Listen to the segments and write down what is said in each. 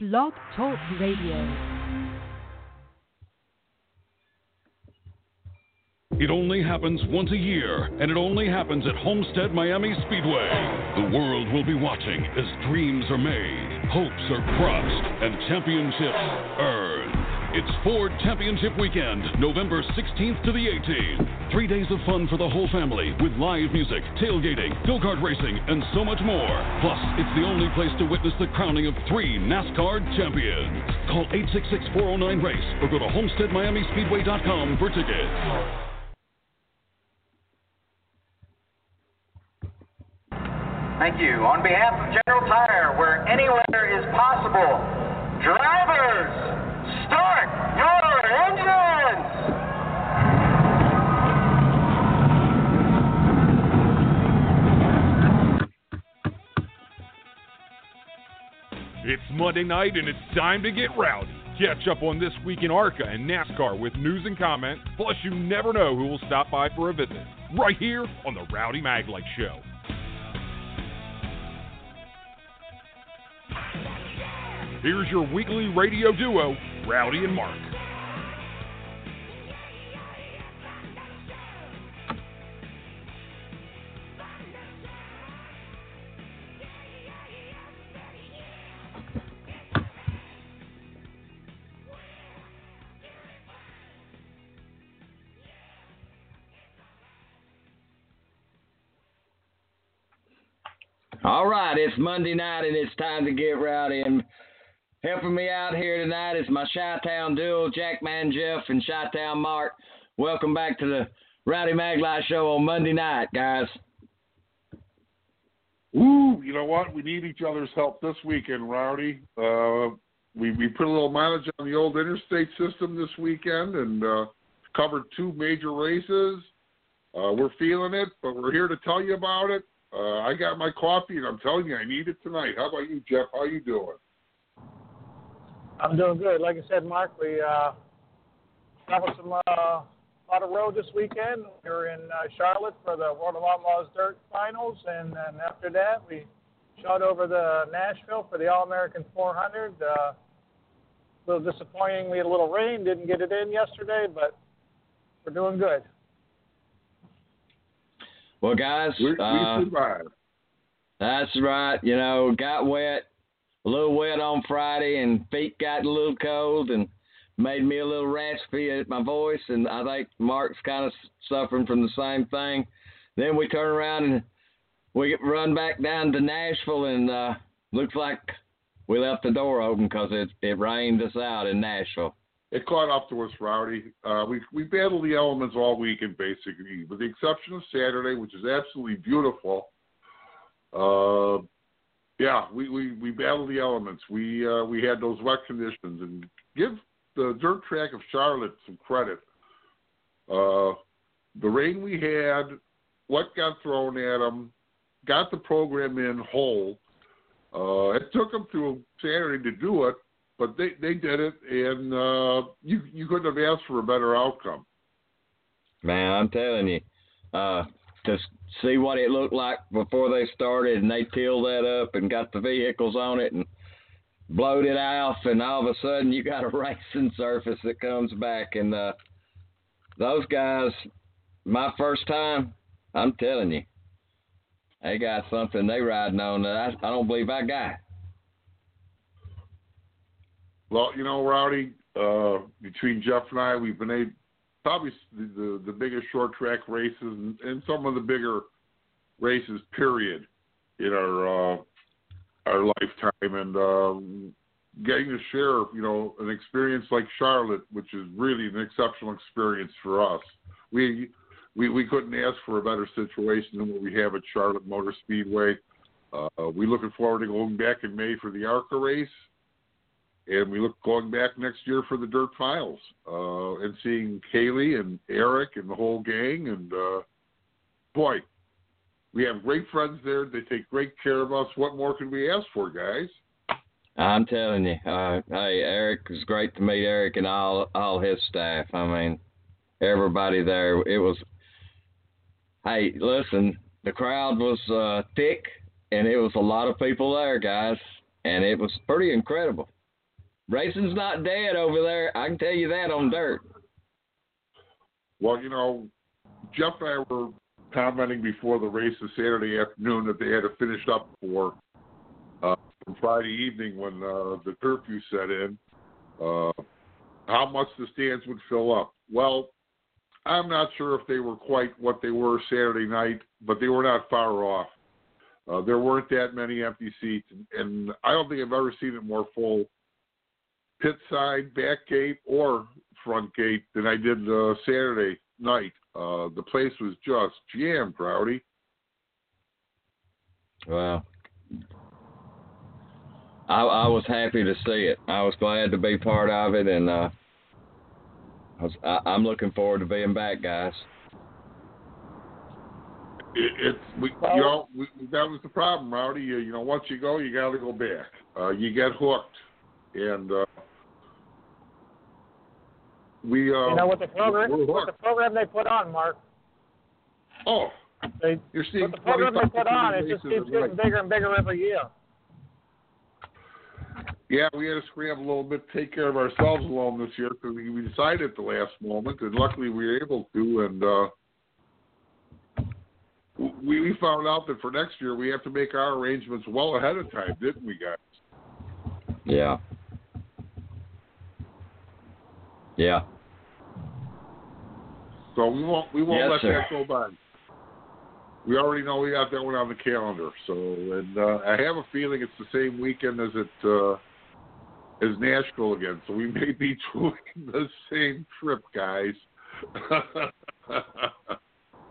Blog Talk Radio. It only happens once a year, and it only happens at Homestead Miami Speedway. The world will be watching as dreams are made, hopes are crushed, and championships earned. It's Ford Championship Weekend, November 16th to the 18th. Three days of fun for the whole family with live music, tailgating, go kart racing, and so much more. Plus, it's the only place to witness the crowning of three NASCAR champions. Call 866 409 RACE or go to HomesteadMiamiSpeedway.com for tickets. Thank you. On behalf of General Tire, where anywhere is possible, drivers, start your engines! It's Monday night and it's time to get rowdy. Catch up on this week in ARCA and NASCAR with news and comment. Plus, you never know who will stop by for a visit. Right here on the Rowdy Maglite Show. Here's your weekly radio duo, Rowdy and Mark. All right, it's Monday night and it's time to get rowdy. And helping me out here tonight is my Chi Town duo, Jackman Jeff and Chi Town Mark. Welcome back to the Rowdy Maglite Show on Monday night, guys. Woo! You know what? We need each other's help this weekend, Rowdy. Uh, we we put a little mileage on the old interstate system this weekend and uh, covered two major races. Uh, we're feeling it, but we're here to tell you about it. Uh, I got my coffee, and I'm telling you, I need it tonight. How about you, Jeff? How you doing? I'm doing good. Like I said, Mark, we uh, traveled some uh, a lot of road this weekend. We were in uh, Charlotte for the World of Outlaws Dirt Finals, and then after that, we shot over to Nashville for the All American 400. Uh, a little disappointing. We had a little rain, didn't get it in yesterday, but we're doing good. Well, guys, We, we uh, survived. that's right. You know, got wet, a little wet on Friday, and feet got a little cold and made me a little raspy at my voice. And I think Mark's kind of suffering from the same thing. Then we turn around and we run back down to Nashville, and uh, looks like we left the door open because it it rained us out in Nashville. It caught up to us, Rowdy. Uh, we we battled the elements all weekend, basically, with the exception of Saturday, which is absolutely beautiful. Uh, yeah, we, we, we battled the elements. We uh, we had those wet conditions, and give the dirt track of Charlotte some credit. Uh, the rain we had, what got thrown at them, got the program in whole. Uh, it took them to Saturday to do it, but they they did it, and uh, you you couldn't have asked for a better outcome. Man, I'm telling you, uh, to see what it looked like before they started, and they tilled that up and got the vehicles on it and blowed it off, and all of a sudden you got a racing surface that comes back, and uh, those guys, my first time, I'm telling you, they got something they riding on that I, don't believe I got. Well, you know, Rowdy, uh, between Jeff and I, we've been able, probably the, the the biggest short track races and, and some of the bigger races, period, in our uh, our lifetime, and um, getting to share, you know, an experience like Charlotte, which is really an exceptional experience for us. We we we couldn't ask for a better situation than what we have at Charlotte Motor Speedway. Uh, we looking forward to going back in May for the ARCA race and we look going back next year for the Dirt Finals uh, and seeing Kaylee and Eric and the whole gang. And uh, boy, we have great friends there. They take great care of us. What more can we ask for, guys? I'm telling you, uh, hey, Eric it was great to meet Eric and all all his staff. I mean, everybody there. It was. Hey, listen, the crowd was uh, thick, and it was a lot of people there, guys, and it was pretty incredible. Racing's not dead over there. I can tell you that on dirt. Well, you know, Jeff and I were commenting before the race this Saturday afternoon that they had to finish up for uh, from Friday evening when uh, the curfew set in. Uh, how much the stands would fill up? Well, I'm not sure if they were quite what they were Saturday night, but they were not far off. Uh, there weren't that many empty seats, and, and I don't think I've ever seen it more full pit side, back gate, or front gate than I did uh, Saturday night. Uh, the place was just jammed, Rowdy. Wow. I, I was happy to see it. I was glad to be part of it, and uh, I was, I, I'm looking forward to being back, guys. It, it's we, you know we, that was the problem, Rowdy. You, you know, once you go, you got to go back. Uh, you get hooked, and uh, we. Uh, You know what the program what the program they put on, Mark. Oh, They you're seeing what the program they put on, it just keeps getting night. bigger and bigger every year. Yeah, we had to scramble a little bit, to take care of ourselves alone this year because we, we decided at the last moment, and luckily we were able to. And uh, we we found out that for next year we have to make our arrangements well ahead of time, didn't we, guys? Yeah. Yeah. So we won't we won't Yes, let sir. that go by. We already know we got that one on the calendar. So, and uh, I have a feeling it's the same weekend as it uh, as Nashville again. So we may be doing the same trip, guys.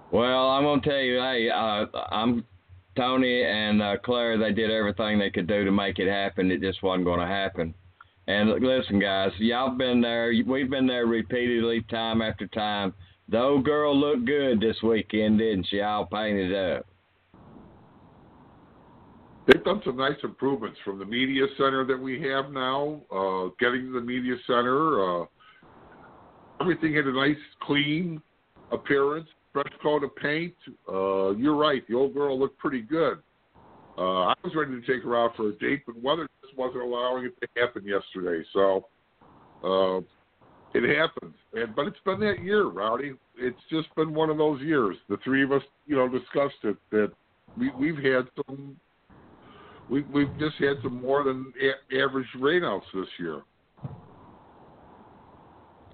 Well, I'm gonna tell you, hey, uh, I'm Tony and uh, Claire. They did everything they could do to make it happen. It just wasn't going to happen. And listen, guys, y'all been there. We've been there repeatedly, time after time. The old girl looked good this weekend, didn't she? All painted up. They've done some nice improvements from the media center that we have now. Uh, getting to the media center, uh, everything had a nice, clean appearance, fresh coat of paint. Uh, you're right, the old girl looked pretty good. Uh, I was ready to take her out for a date, but weather just wasn't allowing it to happen yesterday. So uh, it happens, and but it's been that year, Rowdy. It's just been one of those years. The three of us, you know, discussed it that we, we've had some we, we've just had some more than a- average rainouts this year.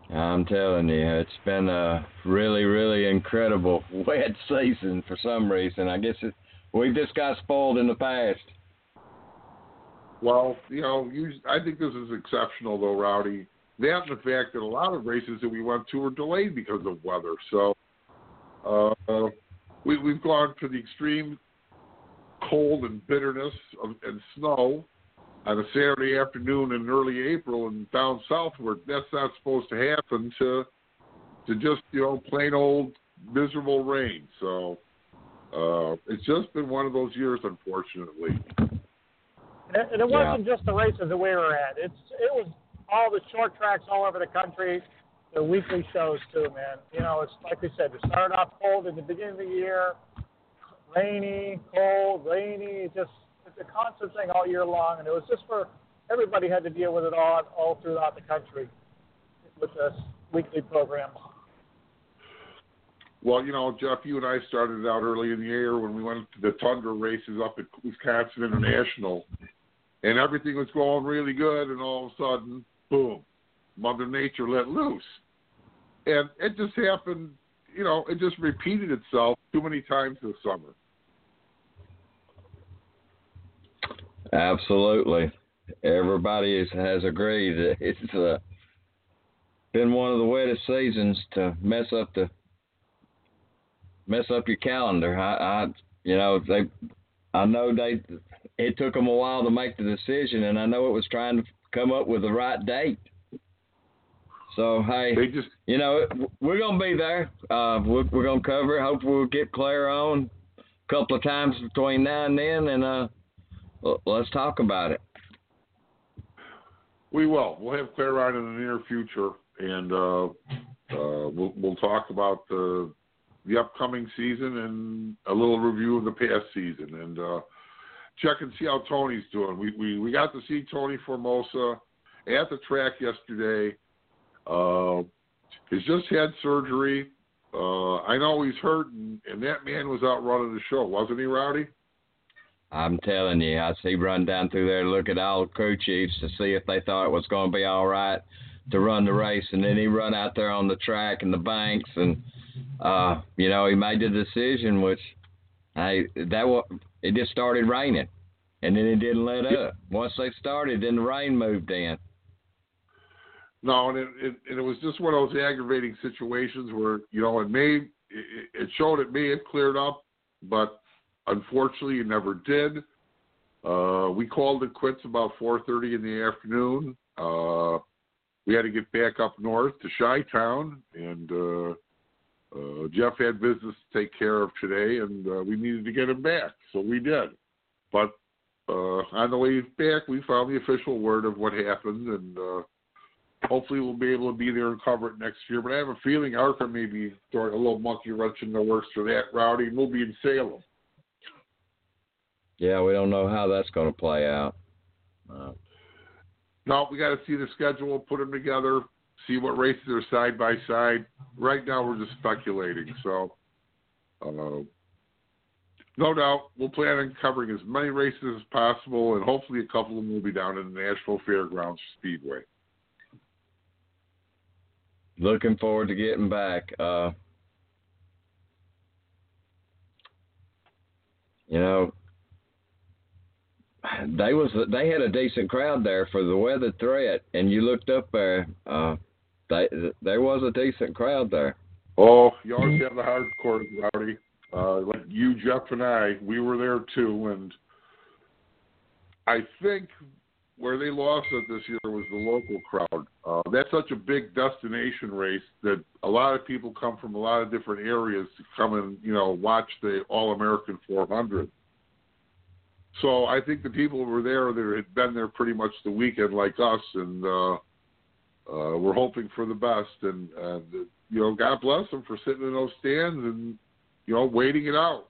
I'm telling you, it's been a really, really incredible wet season for some reason. I guess it, we just got spoiled in the past. Well, you know, you, I think this is exceptional, though, Rowdy. That and the fact that a lot of races that we went to were delayed because of weather. So uh, we, we've gone to the extreme cold and bitterness of, and snow on a Saturday afternoon in early April and down south where that's not supposed to happen to to just you know plain old miserable rain. So uh, it's just been one of those years, unfortunately. And it, and it wasn't just the races that we were at. It's it was all the short tracks all over the country, the weekly shows too, man. You know, it's like we said, it started off cold in the beginning of the year, rainy, cold, rainy. Just it's a constant thing all year long, and it was just for everybody had to deal with it all all throughout the country with this weekly program. Well, you know, Jeff, you and I started out early in the year when we went to the Tundra races up at Wisconsin International, and everything was going really good, and all of a sudden, boom, Mother Nature let loose, and it just happened. You know, it just repeated itself too many times this summer. Absolutely. Everybody is, has agreed it's uh, been one of the wettest seasons to mess up the mess up your calendar. I, I you know they I know they it took them a while to make the decision, and I know it was trying to come up with the right date. So hey, They just you know we're gonna be there. Uh, we're, we're gonna cover. it. Hopefully we'll get Claire on a couple of times between now and then, and uh, let's talk about it. We will. We'll have Claire on in the near future, and uh, uh, we'll we'll talk about the the upcoming season and a little review of the past season, and uh, check and see how Tony's doing. We we we got to see Tony Formosa at the track yesterday. Uh, he's just had surgery. Uh, I know he's hurt, and, and that man was out running the show, wasn't he, Rowdy? I'm telling you, I see run down through there look at all the crew chiefs to see if they thought it was going to be all right to run the race, and then he run out there on the track and the banks, and uh, you know he made the decision, which hey, that was it just started raining, and then it didn't let up. Once they started, then the rain moved in. No, and it, it and it was just one of those aggravating situations where you know it may it, it showed it may have cleared up, but unfortunately it never did. Uh, we called it quits about 4:30 in the afternoon. Uh, we had to get back up north to Chi Town, and uh, uh, Jeff had business to take care of today, and uh, we needed to get him back, so we did. But uh, on the way back, we found the official word of what happened, and uh, hopefully we'll be able to be there and cover it next year. But I have a feeling ARCA may be throwing a little monkey wrench in the works for that, Rowdy, and we'll be in Salem. Yeah, we don't know how that's going to play out. Uh, no, we got to see the schedule, put them together, see what races are side by side. Right now, we're just speculating. So, uh, no doubt, we'll plan on covering as many races as possible, and hopefully, a couple of them will be down in the Nashville Fairgrounds Speedway. Looking forward to getting back. Uh, you know, they was they had a decent crowd there for the weather threat, and you looked up there, uh, they, there was a decent crowd there. Oh, you always have the hardcore rowdy. Uh, like you, Jeff, and I, we were there too, and I think where they lost it this year was the local crowd. Uh, that's such a big destination race that a lot of people come from a lot of different areas to come and you know watch the All American 400. So I think the people who were there that had been there pretty much the weekend, like us, and uh, uh, we're hoping for the best. And, you know, God bless them for sitting in those stands and you know waiting it out.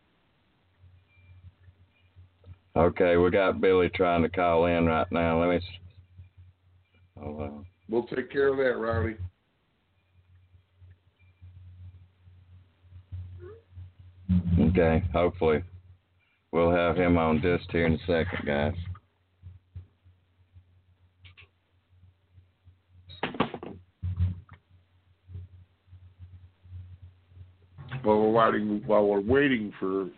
Okay, we got Billy trying to call in right now. Let me. Oh, uh... We'll take care of that, Rowdy. Okay, hopefully. We'll have him on just here in a second, guys. While we're waiting, while we're waiting for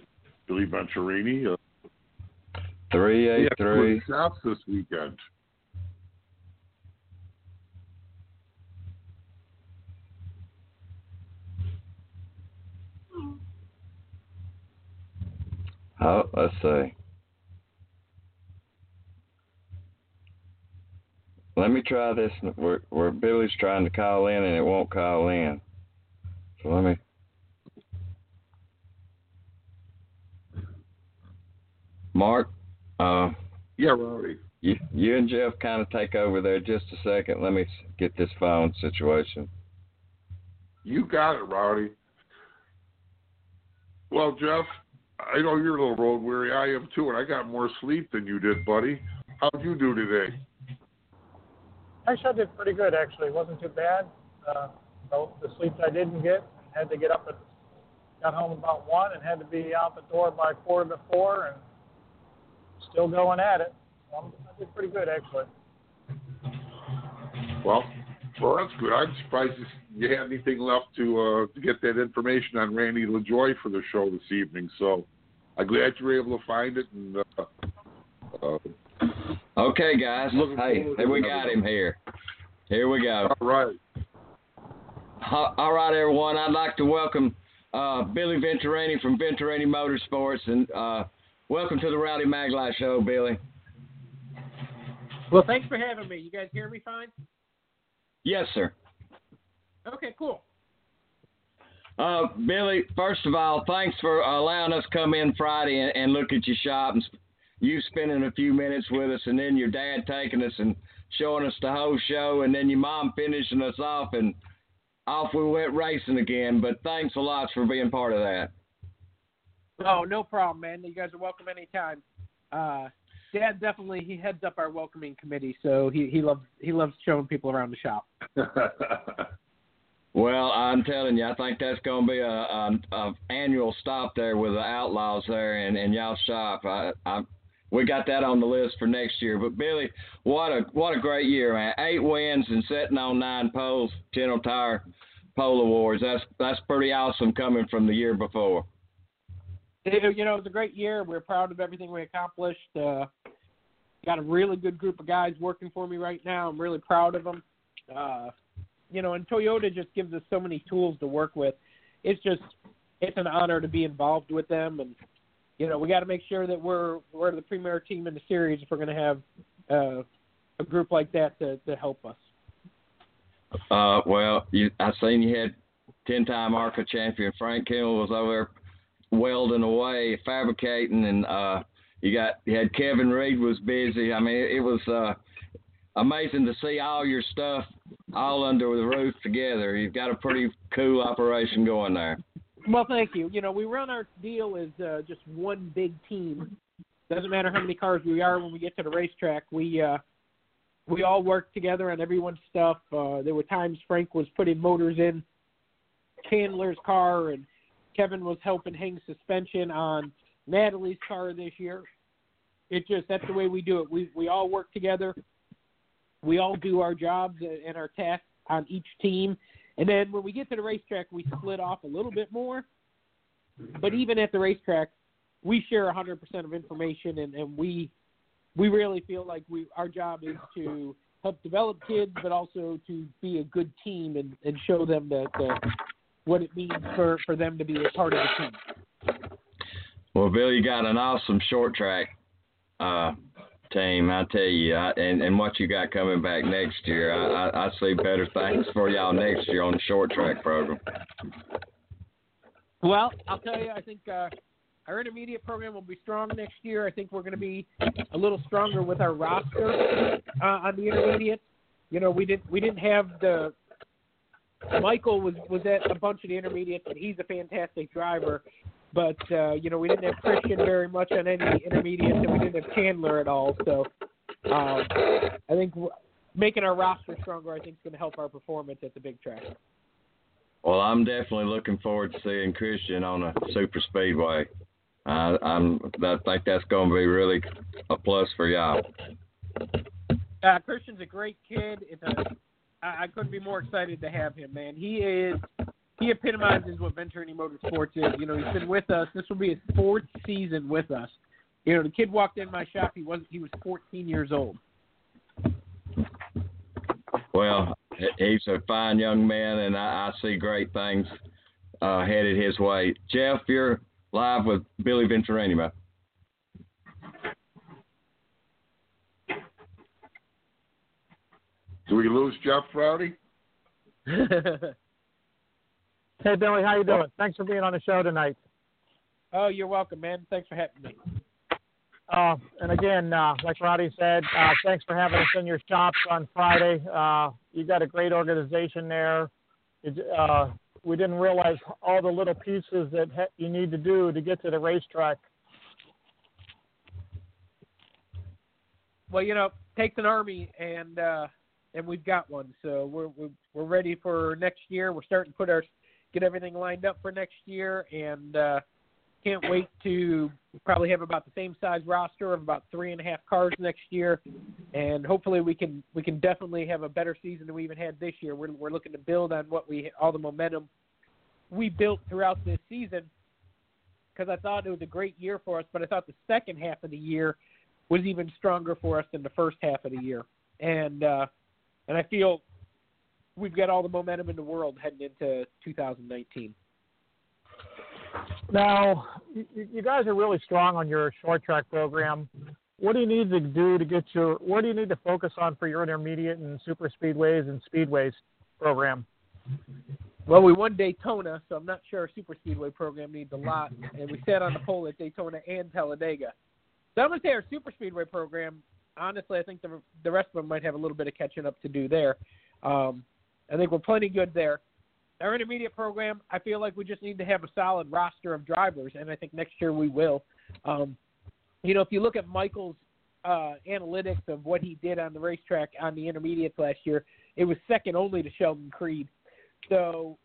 Billy Venturini, uh, three eight three. This weekend. Oh, let's see. Let me try this where, where Billy's trying to call in and it won't call in. So let me. Mark, uh, yeah, Rowdy. You, you and Jeff kind of take over there just a second. Let me get this phone situation. You got it, Rowdy. Well, Jeff, I know you're a little road weary. I am too, and I got more sleep than you did, buddy. How'd you do today? Actually, I did pretty good. Actually, it wasn't too bad. Uh, so the sleep I didn't get, had to get up at, got home about one, and had to be out the door by quarter to four, and still going at it. So I did pretty good actually. Well, well, that's good. I'm surprised you had anything left to uh, to get that information on Randy LaJoie for the show this evening. So I'm glad you were able to find it. And uh, uh, okay, guys. Hey, hey, we got him here. Here we go. All right. All right, everyone. I'd like to welcome uh, Billy Venturini from Venturini Motorsports, and uh, welcome to the Rowdy Maglite Show, Billy. Well, thanks for having me. You guys hear me fine? Yes, sir. Okay, cool. Uh, Billy, first of all, thanks for allowing us come in Friday and, and look at your shop and you spending a few minutes with us, and then your dad taking us and showing us the whole show, and then your mom finishing us off, and off we went racing again. But thanks a lot for being part of that. Oh, no problem, man. You guys are welcome anytime. Uh, Dad definitely he heads up our welcoming committee, so he he loves he loves showing people around the shop. Well, I'm telling you, I think that's going to be a, a, a annual stop there with the Outlaws there and and y'all shop. I, I, we got that on the list for next year. But Billy, what a what a great year, man! Eight wins and sitting on nine poles, General Tire Pole Awards. That's that's pretty awesome coming from the year before. You know, it was a great year. We're proud of everything we accomplished. Uh, got a really good group of guys working for me right now. I'm really proud of them. Uh, you know, and Toyota just gives us so many tools to work with. It's just it's an honor to be involved with them, and you know we got to make sure that we're we're the premier team in the series if we're going to have uh, a group like that to to help us. Uh, well, you I seen you had ten-time ARCA champion Frank Kimmel was over there welding away, fabricating, and uh, you got you had Kevin Reed was busy. I mean, it was uh, amazing to see all your stuff all under the roof together. You've got a pretty cool operation going there. Well, thank you. You know, we run our deal as uh, just one big team. Doesn't matter how many cars we are when we get to the racetrack. We uh, we all work together on everyone's stuff. Uh, there were times Frank was putting motors in Chandler's car, and Kevin was helping hang suspension on Natalie's car this year. It just that's the way we do it. We we all work together we all do our jobs and our tasks on each team. And then when we get to the racetrack, we split off a little bit more. But even at the racetrack, we share 100% of information, and, and we we really feel like we our job is to help develop kids, but also to be a good team and, and show them that, that what it means for, for them to be a part of the team. Well, Bill, you got an awesome short track uh, team. I tell you, I, and and what you got coming back next year, I, I, I see better things for y'all next year on the short track program. Well, I'll tell you, I think uh, our intermediate program will be strong next year. I think we're going to be a little stronger with our roster uh, on the intermediate. You know, we didn't we didn't have the Michael was was at a bunch of the intermediates, and he's a fantastic driver. But uh, you know, we didn't have Christian very much on any intermediates, and we didn't have Chandler at all. So um, I think making our roster stronger, I think, is going to help our performance at the big track. Well, I'm definitely looking forward to seeing Christian on a super speedway. Uh, I'm, I think that's going to be really a plus for y'all. Uh, Christian's a great kid. It's a, I, I couldn't be more excited to have him, man. He is he epitomizes what Venturini Motorsports is. You know, he's been with us. This will be his fourth season with us. You know, the kid walked in my shop. He was he was 14 years old. Well, he's a fine young man, and I, I see great things uh, headed his way. Jeff, you're live with Billy Venturini, man. Do we lose Jeff Rowdy? Hey Billy, how you doing? Thanks for being on the show tonight. Oh, you're welcome, man. Thanks for having me. Uh, and again, uh, like Rowdy said, uh, thanks for having us in your shops on Friday. Uh, you got a great organization there. It, uh, we didn't realize all the little pieces that ha- you need to do to get to the racetrack. Well, you know, takes an army, and uh, and we've got one. So we're we're, we're ready for next year. We're starting to put our get everything lined up for next year, and uh, can't wait to probably have about the same size roster of about three and a half cars next year, and hopefully we can we can definitely have a better season than we even had this year. We're we're looking to build on what we all the momentum we built throughout this season because I thought it was a great year for us, but I thought the second half of the year was even stronger for us than the first half of the year, and uh, and I feel we've got all the momentum in the world heading into 2019. Now, you guys are really strong on your short track program. What do you need to do to get your? What do you need to focus on for your intermediate and super speedways and speedways program? Well, we won Daytona, so I'm not sure our super speedway program needs a lot. And we sat on the pole at Daytona and Talladega. So I'm going to say our super speedway program. Honestly, I think the the rest of them might have a little bit of catching up to do there. Um, I think we're plenty good there. Our intermediate program, I feel like we just need to have a solid roster of drivers, and I think next year we will. Um, you know, if you look at Michael's uh, analytics of what he did on the racetrack on the intermediates last year, it was second only to Sheldon Creed. So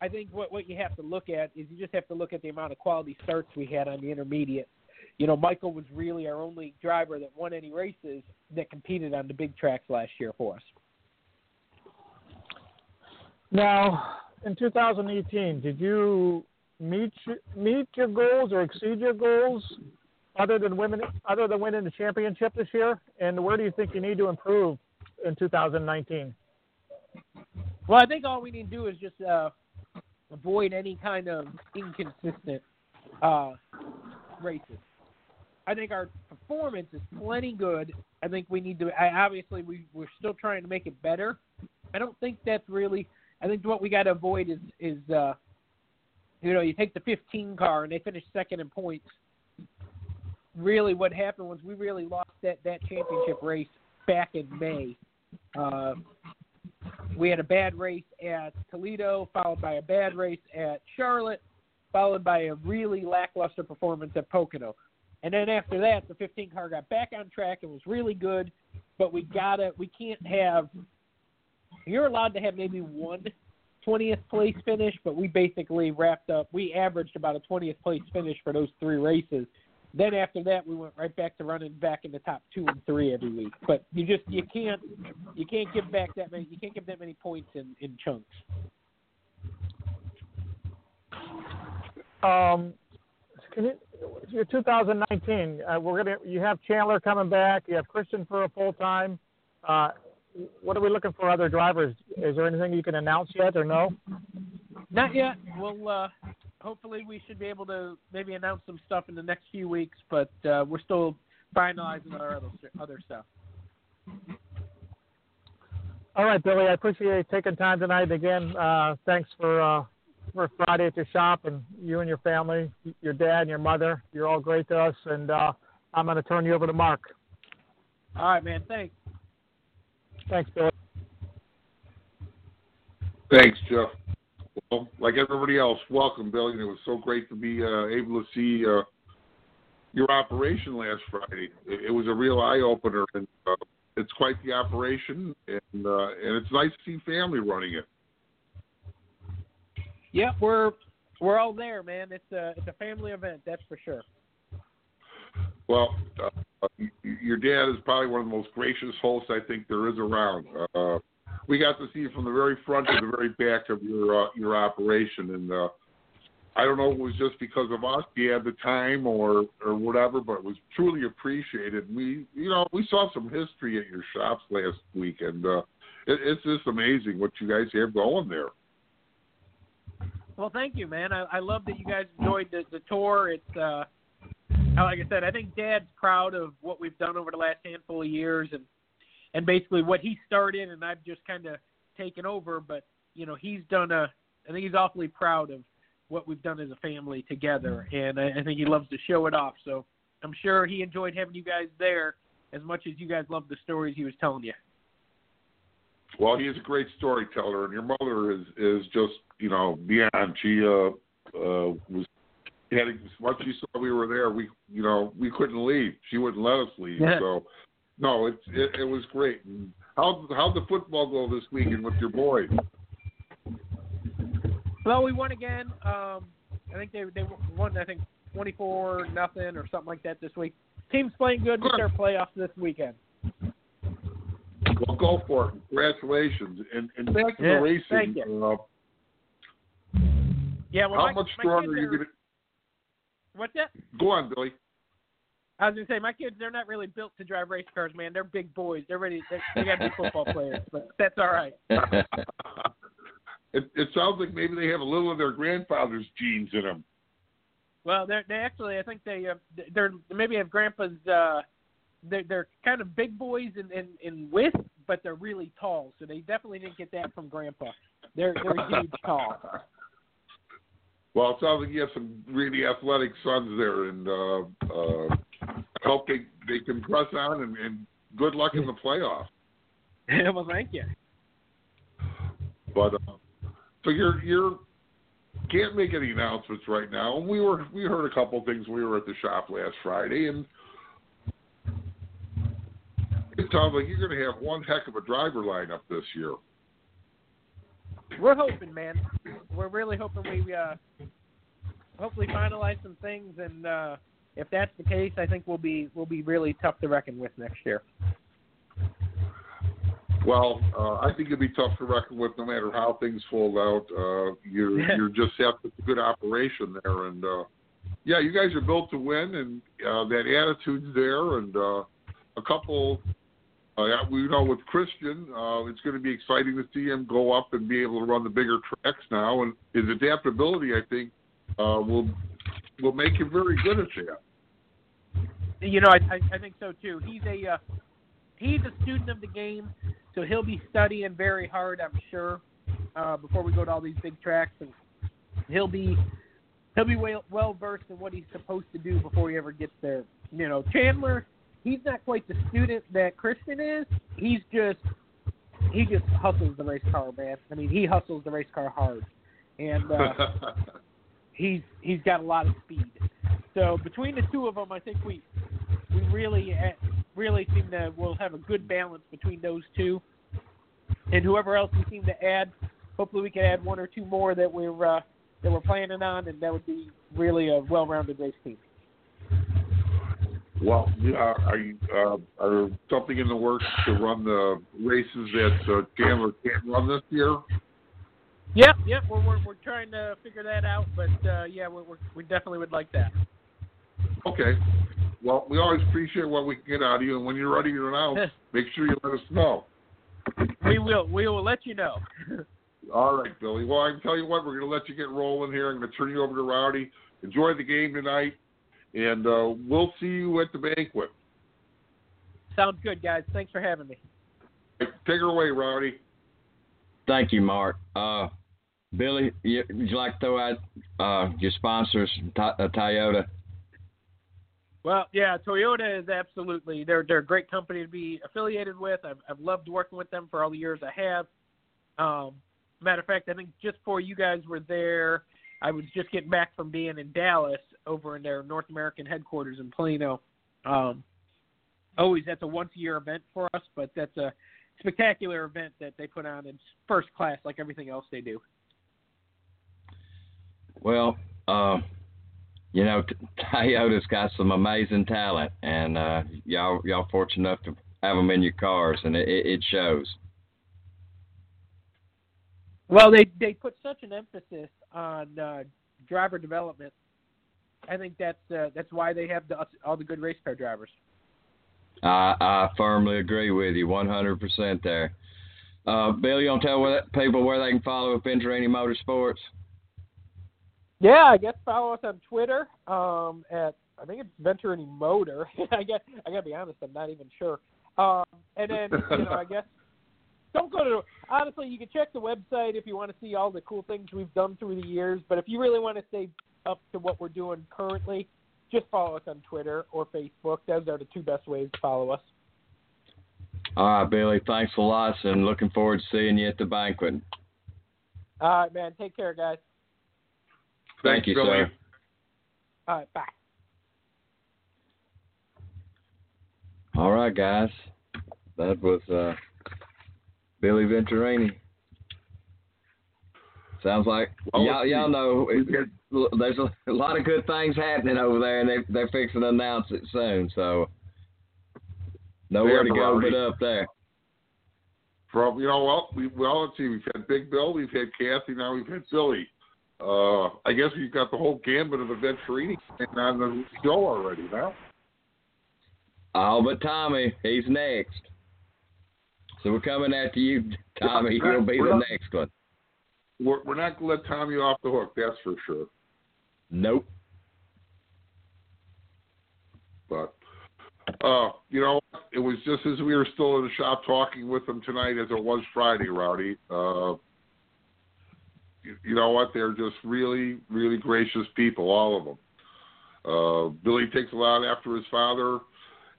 I think what what you have to look at is you just have to look at the amount of quality starts we had on the intermediates. You know, Michael was really our only driver that won any races that competed on the big tracks last year for us. Now, in 2018, did you meet meet your goals or exceed your goals other than women other than winning the championship this year? And where do you think you need to improve in 2019? Well, I think all we need to do is just uh, avoid any kind of inconsistent uh, races. I think our performance is plenty good. I think we need to. I, obviously, we we're still trying to make it better. I don't think that's really. I think what we got to avoid is is uh, you know you take the 15 car and they finish second in points. Really, what happened was we really lost that that championship race back in May. Uh, we had a bad race at Toledo, followed by a bad race at Charlotte, followed by a really lackluster performance at Pocono. And then after that, the 15 car got back on track and was really good. But we gotta, we can't have. You're allowed to have maybe one 20th place finish, but we basically wrapped up. We averaged about a 20th place finish for those three races. Then after that, we went right back to running back in the top two and three every week. But you just you can't you can't give back that many you can't give that many points in in chunks. Um, can you, your 2019, uh, we're gonna you have Chandler coming back. You have Christian for a full time. Uh, what are we looking for other drivers? Is there anything you can announce yet or no? Not yet. We'll uh, hopefully we should be able to maybe announce some stuff in the next few weeks, but uh, we're still finalizing our other other stuff. All right, Billy. I appreciate you taking time tonight. Again, uh, thanks for uh, for Friday at your shop and you and your family, your dad and your mother. You're all great to us, and uh, I'm going to turn you over to Mark. All right, man. Thanks. Thanks, Bill. Thanks, Jeff. Well, like everybody else, welcome, Billy. It was so great to be uh, able to see uh, your operation last Friday. It, it was a real eye opener, and uh, it's quite the operation, and uh, and it's nice to see family running it. Yep, we're we're all there, man. It's a it's a family event, that's for sure. Well, uh, your dad is probably one of the most gracious hosts I think there is around. Uh, we got to see you from the very front to the very back of your uh, your operation, and uh, I don't know if it was just because of us, you had the time or or whatever, but it was truly appreciated. We, you know, we saw some history at your shops last week, and uh, it, it's just amazing what you guys have going there. Well, thank you, man. I, I love that you guys enjoyed the, the tour. It's uh, like I said, I think Dad's proud of what we've done over the last handful of years, and and basically what he started, and I've just kind of taken over. But you know, he's done a. I think he's awfully proud of what we've done as a family together, and I, I think he loves to show it off. So I'm sure he enjoyed having you guys there as much as you guys loved the stories he was telling you. Well, he is a great storyteller, and your mother is is just you know beyond. She uh, uh, was had once she saw we were there, we you know we couldn't leave. She wouldn't let us leave. Yeah. So no, it, it it was great. And how how'd the football go this weekend with your boys? Well, we won again. Um, I think they they won. I think twenty four nothing or something like that this week. Team's playing good. with their playoffs this weekend. Well, go for it. Congratulations. And and back to Yeah, the racing. thank you. Uh, Yeah. Well, how my, much stronger are you going to What's that? go on, Billy? I was gonna say my kids they're not really built to drive race cars, man. They're big boys. They're ready. they're, they got to be football players, but that's all right. it, it sounds like maybe they have a little of their grandfather's genes in them. Well, they're they actually I think they uh, they're maybe have grandpa's. uh they're, they're kind of big boys in, in in width, but they're really tall. So they definitely didn't get that from grandpa. They're they're huge tall. Well, it sounds like you have some really athletic sons there, and uh, uh, I hope they they can press on and, and good luck in the playoffs. well, thank you. But uh, so you're you're can't make any announcements right now. And we were we heard a couple things. We were at the shop last Friday, and sounds like you're going to have one heck of a driver lineup this year. We're hoping, man. We're really hoping we uh, hopefully finalize some things, and uh, if that's the case, I think we'll be we'll be really tough to reckon with next year. Well, uh, I think it'd be tough to reckon with no matter how things fold out. Uh, you're you're just have a good operation there, and uh, yeah, you guys are built to win, and uh, that attitude's there, and uh, a couple. Uh, we know with Christian, uh, it's going to be exciting to see him go up and be able to run the bigger tracks now, and his adaptability, I think, uh, will will make him very good at that. You know, I I, I think so too. He's a uh, he's a student of the game, so he'll be studying very hard, I'm sure, uh, before we go to all these big tracks, and he'll be he'll be well, well versed in what he's supposed to do before he ever gets there. You know, Chandler, he's not quite the student that Christian is. He's just he just hustles the race car, man. I mean, he hustles the race car hard, and uh, he's he's got a lot of speed. So between the two of them, I think we we really uh, really seem to we'll have a good balance between those two, and whoever else we seem to add. Hopefully, we can add one or two more that we're uh, that we're planning on, and that would be really a well-rounded race team. Well, uh, are you uh, are something in the works to run the races that uh, Chandler can't run this year? Yep, yep. We're we're, we're trying to figure that out, but uh, yeah, we we definitely would like that. Okay. Well, we always appreciate what we can get out of you, and when you're ready to announce, make sure you let us know. We will. We will let you know. All right, Billy. Well, I can tell you what, we're going to let you get rolling here. I'm going to turn you over to Rowdy. Enjoy the game tonight, and uh, we'll see you at the banquet. Sounds good, guys. Thanks for having me. Take her away, Rowdy. Thank you, Mark. Uh, Billy, you, would you like to throw out uh, your sponsors, uh, Toyota? Well, yeah, Toyota is absolutely they're they're a great company to be affiliated with. I've I've loved working with them for all the years I have. Um, matter of fact, I think just before you guys were there, I was just getting back from being in Dallas over in their North American headquarters in Plano. Um, always that's a once a year event for us, but that's a spectacular event that they put on. It's first class, like everything else they do. Well, uh, you know, Toyota's got some amazing talent, and uh, y'all y'all fortunate enough to have them in your cars, and it, it shows. Well, they they put such an emphasis on uh, driver development. I think that's uh, that's why they have the, all the good race car drivers. I I firmly agree with you, 100% there. Uh, Bill, you want to tell where, people where they can follow Venturini Motorsports? Yeah, I guess follow us on Twitter um, at I think it's Venturini Motor. I guess I gotta be honest, I'm not even sure. Um, and then you know, I guess don't go to honestly, you can check the website if you want to see all the cool things we've done through the years. But if you really want to stay up to what we're doing currently, just follow us on Twitter or Facebook. Those are the two best ways to follow us. All right, Billy. Thanks a lot, and looking forward to seeing you at the banquet. All right, man. Take care, guys. Thank you, Billy. sir. All right, bye. All right, guys. That was uh, Billy Venturini. Sounds like Oh, y'all, y'all know there's a, a lot of good things happening over there, and they they're fixing to announce it soon. So nowhere to go but up there. From you know, well, we well let's see. We've had Big Bill, we've had Kathy, now we've had Billy. Uh, I guess we've got the whole gambit of the Venturini on the show already now. All but Tommy, he's next. So we're coming after you, Tommy. He'll be the not- next one. We're, we're not going to let Tommy off the hook, that's for sure. Nope. But uh, you know, it was just as we were still in the shop talking with them tonight as it was Friday, Rowdy. Uh, you, you know what? They're just really, really gracious people, all of them. Uh, Billy takes a lot after his father,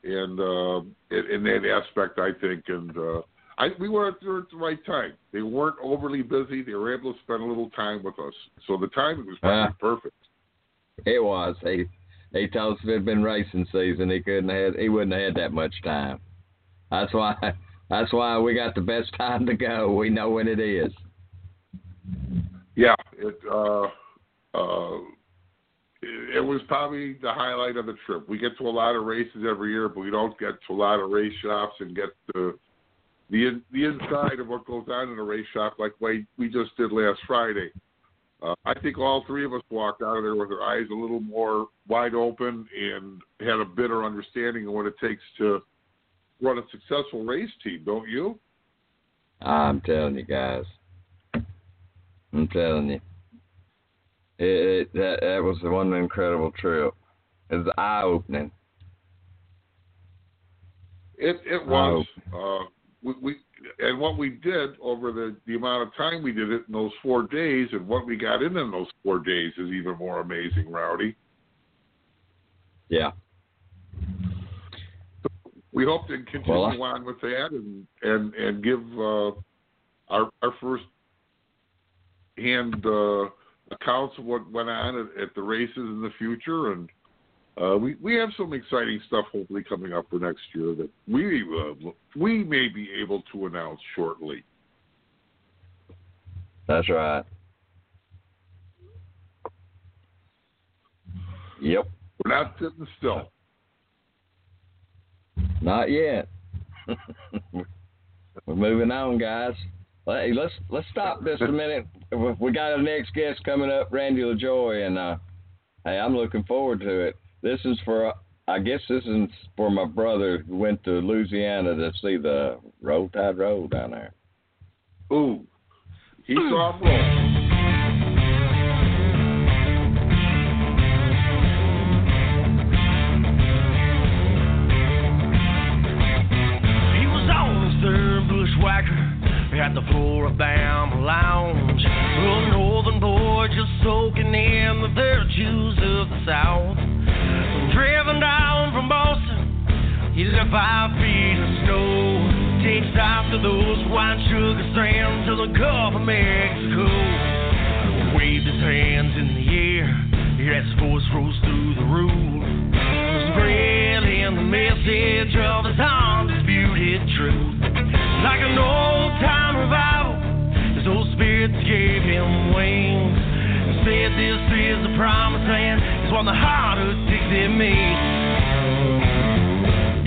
and uh, in, in that aspect, I think, and uh, I, we were there at the right time. They weren't overly busy. They were able to spend a little time with us, so the timing was Yeah. perfect. It was. He he told us if it had been racing season, he couldn't have he wouldn't have had that much time. That's why. That's why we got the best time to go. We know when it is. Yeah, it uh, uh, it, was probably the highlight of the trip. We get to a lot of races every year, but we don't get to a lot of race shops and get the the the inside of what goes on in a race shop like we we just did last Friday. Uh, I think all three of us walked out of there with our eyes a little more wide open and had a better understanding of what it takes to run a successful race team, don't you? I'm telling you guys. I'm telling you. It, it that that was one incredible trip. It was eye opening. It it was. Uh, we, we and what we did over the the amount of time we did it in those four days, and what we got in in those four days is even more amazing, Rowdy. Yeah. We hope to continue Well, I- on with that and and and give uh, our our first hand uh, accounts of what went on at, at the races in the future, and uh, we we have some exciting stuff hopefully coming up for next year that we uh, we may be able to announce shortly. That's right. Yep. We're not sitting still. Not yet. We're moving on, guys. Hey, let's let's stop just a minute. We got our next guest coming up, Randy LaJoie, and uh, hey, I'm looking forward to it. This is for, I guess this is for my brother who went to Louisiana to see the Roll Tide Road down there. Ooh, he saw him to the Gulf of Mexico. Waved his hands in the air, his voice rose through the roof spreading the message of his undisputed truth. Like an old time revival, his old spirits gave him wings. And said this is the promised land, it's what the heart of Dixie means.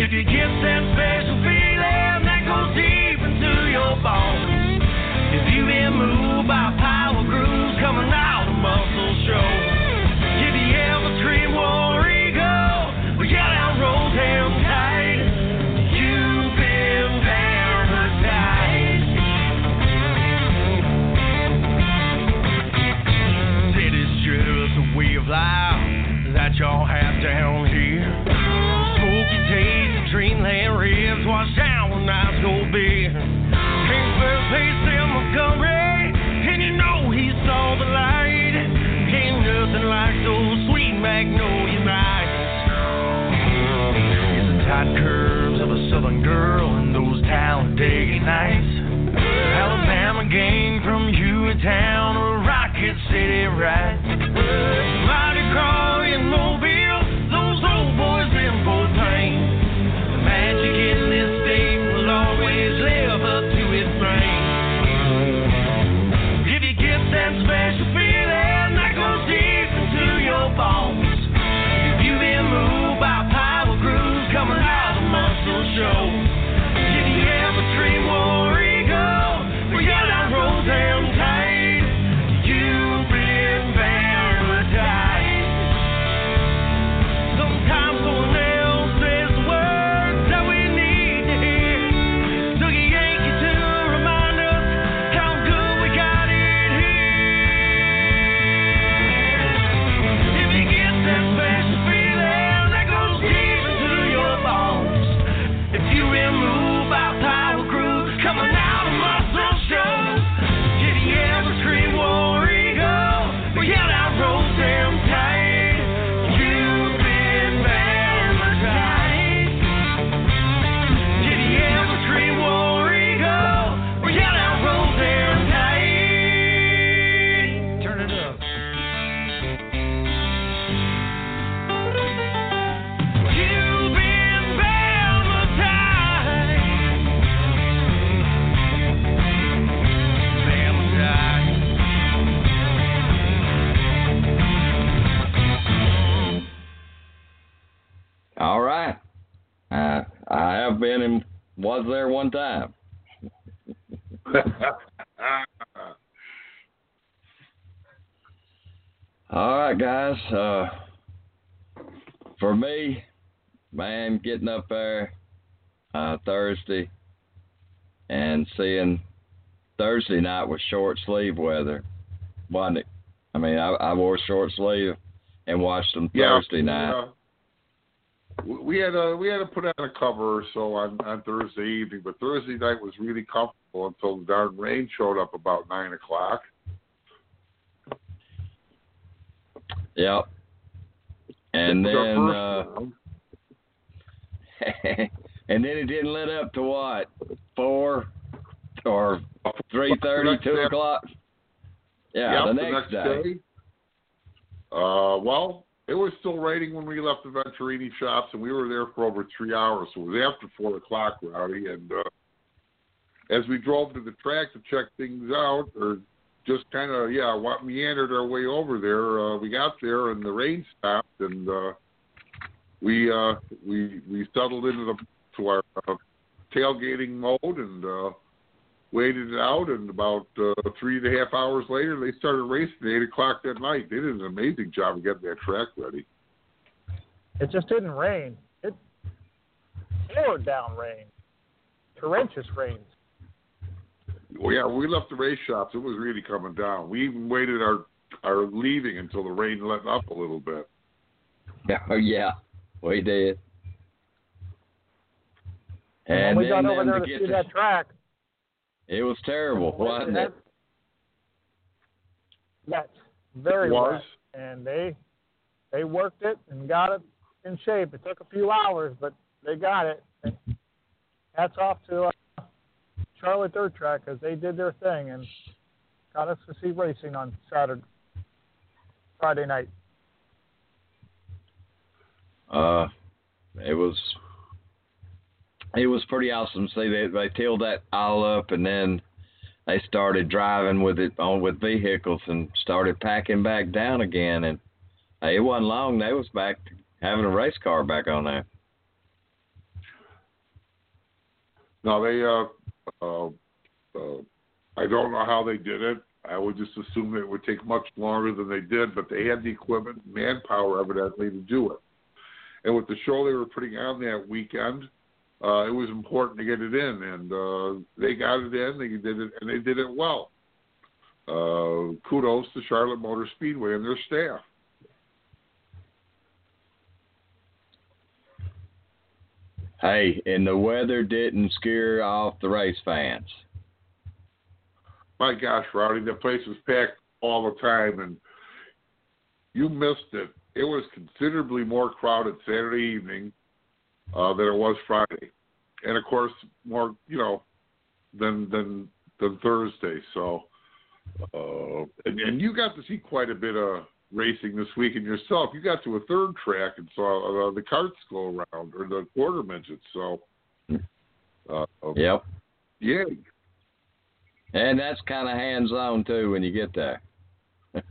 If you get that special feeling that goes deep into your bones, by sweet magnolia nights. It's the tight curves of a southern girl and those Talladega nights. Alabama gang from Hueytown or Rocket City, right? Was there one time. All right, guys. Uh, for me, man, getting up there uh, Thursday and seeing Thursday night was short sleeve weather, wasn't it? I mean, I, I wore short sleeve and watched them Yeah, Thursday night. Uh, we- had to we had to put on a cover or so on on Thursday evening, but Thursday night was really comfortable until the darn rain showed up about nine o'clock. Yep. And then, uh, and then it didn't let up to what four or three The thirty, next two day- o'clock. Yeah, Yep, the next, day. Uh, well, it was still raining when we left the Venturini shops, and we were there for over three hours. So it was after four o'clock, Rowdy. And uh, as we drove to the track to check things out, or just kind of yeah, what meandered our way over there, uh, we got there and the rain stopped, and uh, we uh, we we settled into the to our uh, tailgating mode and. Uh, waited it out, and about uh, three and a half hours later, they started racing at eight o'clock that night. They did an amazing job of getting that track ready. It just didn't rain. It poured down rain, torrentious rains. Well, yeah, we left the race shops, it was really coming down. We even waited our our leaving until the rain let up a little bit. Oh yeah, we did. And when we then got over there to to see to- that track, it was terrible, wasn't it? Wet, very Was. wet, and they they worked it and got it in shape. It took a few hours, but they got it. And hats off to uh, Charlotte Dirt Track because they did their thing and got us to see racing on Saturday, Friday night. Uh, it was it was pretty awesome see that they tilled that all up and then they started driving with it on with vehicles and started packing back down again and uh, it wasn't long they was back having a race car back on there. No, they. Uh, uh, uh, I don't know how they did it. I would just assume it would take much longer than they did, but they had the equipment, manpower, evidently, to do it. And with the show they were putting on that weekend, uh, it was important to get it in, and uh, they got it in. They did it, and they did it well. Uh, kudos to Charlotte Motor Speedway and their staff. Hey, and the weather didn't scare off the race fans. My gosh, Rowdy, the place was packed all the time, and you missed it. It was considerably more crowded Saturday evening uh, than it was Friday, and of course more, you know, than than than Thursday. So, uh, and, and you got to see quite a bit of racing this weekend yourself. You got to a third track and saw uh, the carts go around or the quarter midgets. So, uh, Yep. yeah, And that's kind of hands on too when you get there.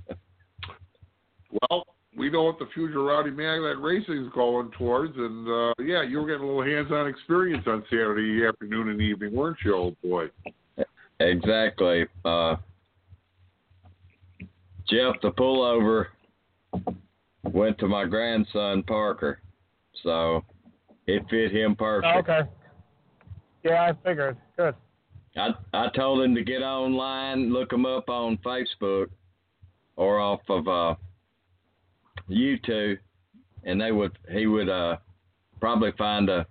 Well, we know what the future Rowdy Maglite Racing is going towards, and uh, yeah, you were getting a little hands-on experience on Saturday afternoon and evening, weren't you, old boy? Exactly. Uh, Jeff, the pullover went to my grandson Parker, so it fit him perfect. Oh, okay. Yeah, I figured. Good. I I told him to get online, look him up on Facebook or off of uh, YouTube, and they would he would uh, probably find a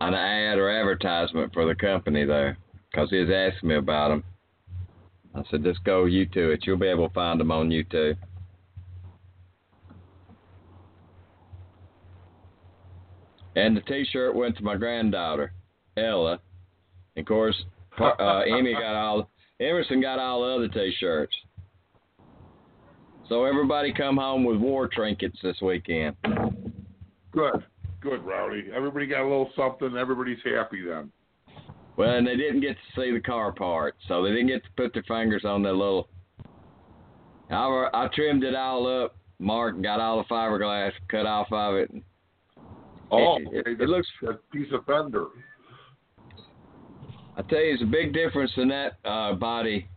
an ad or advertisement for the company there because he was asking me about them. I said, just go YouTube it. You'll be able to find them on YouTube. And the T-shirt went to my granddaughter, Ella. And of course, uh, Emmy got all Emerson got all the other T-shirts. So everybody come home with war trinkets this weekend. Good, good, Rowdy. Everybody got a little something. Everybody's happy then. Well, and they didn't get to see the car part, so they didn't get to put their fingers on that little. I, I trimmed it all up, Mark, got all the fiberglass cut off of it, Oh, it, okay, it looks. that piece of fender. I tell you, it's a big difference in that uh, body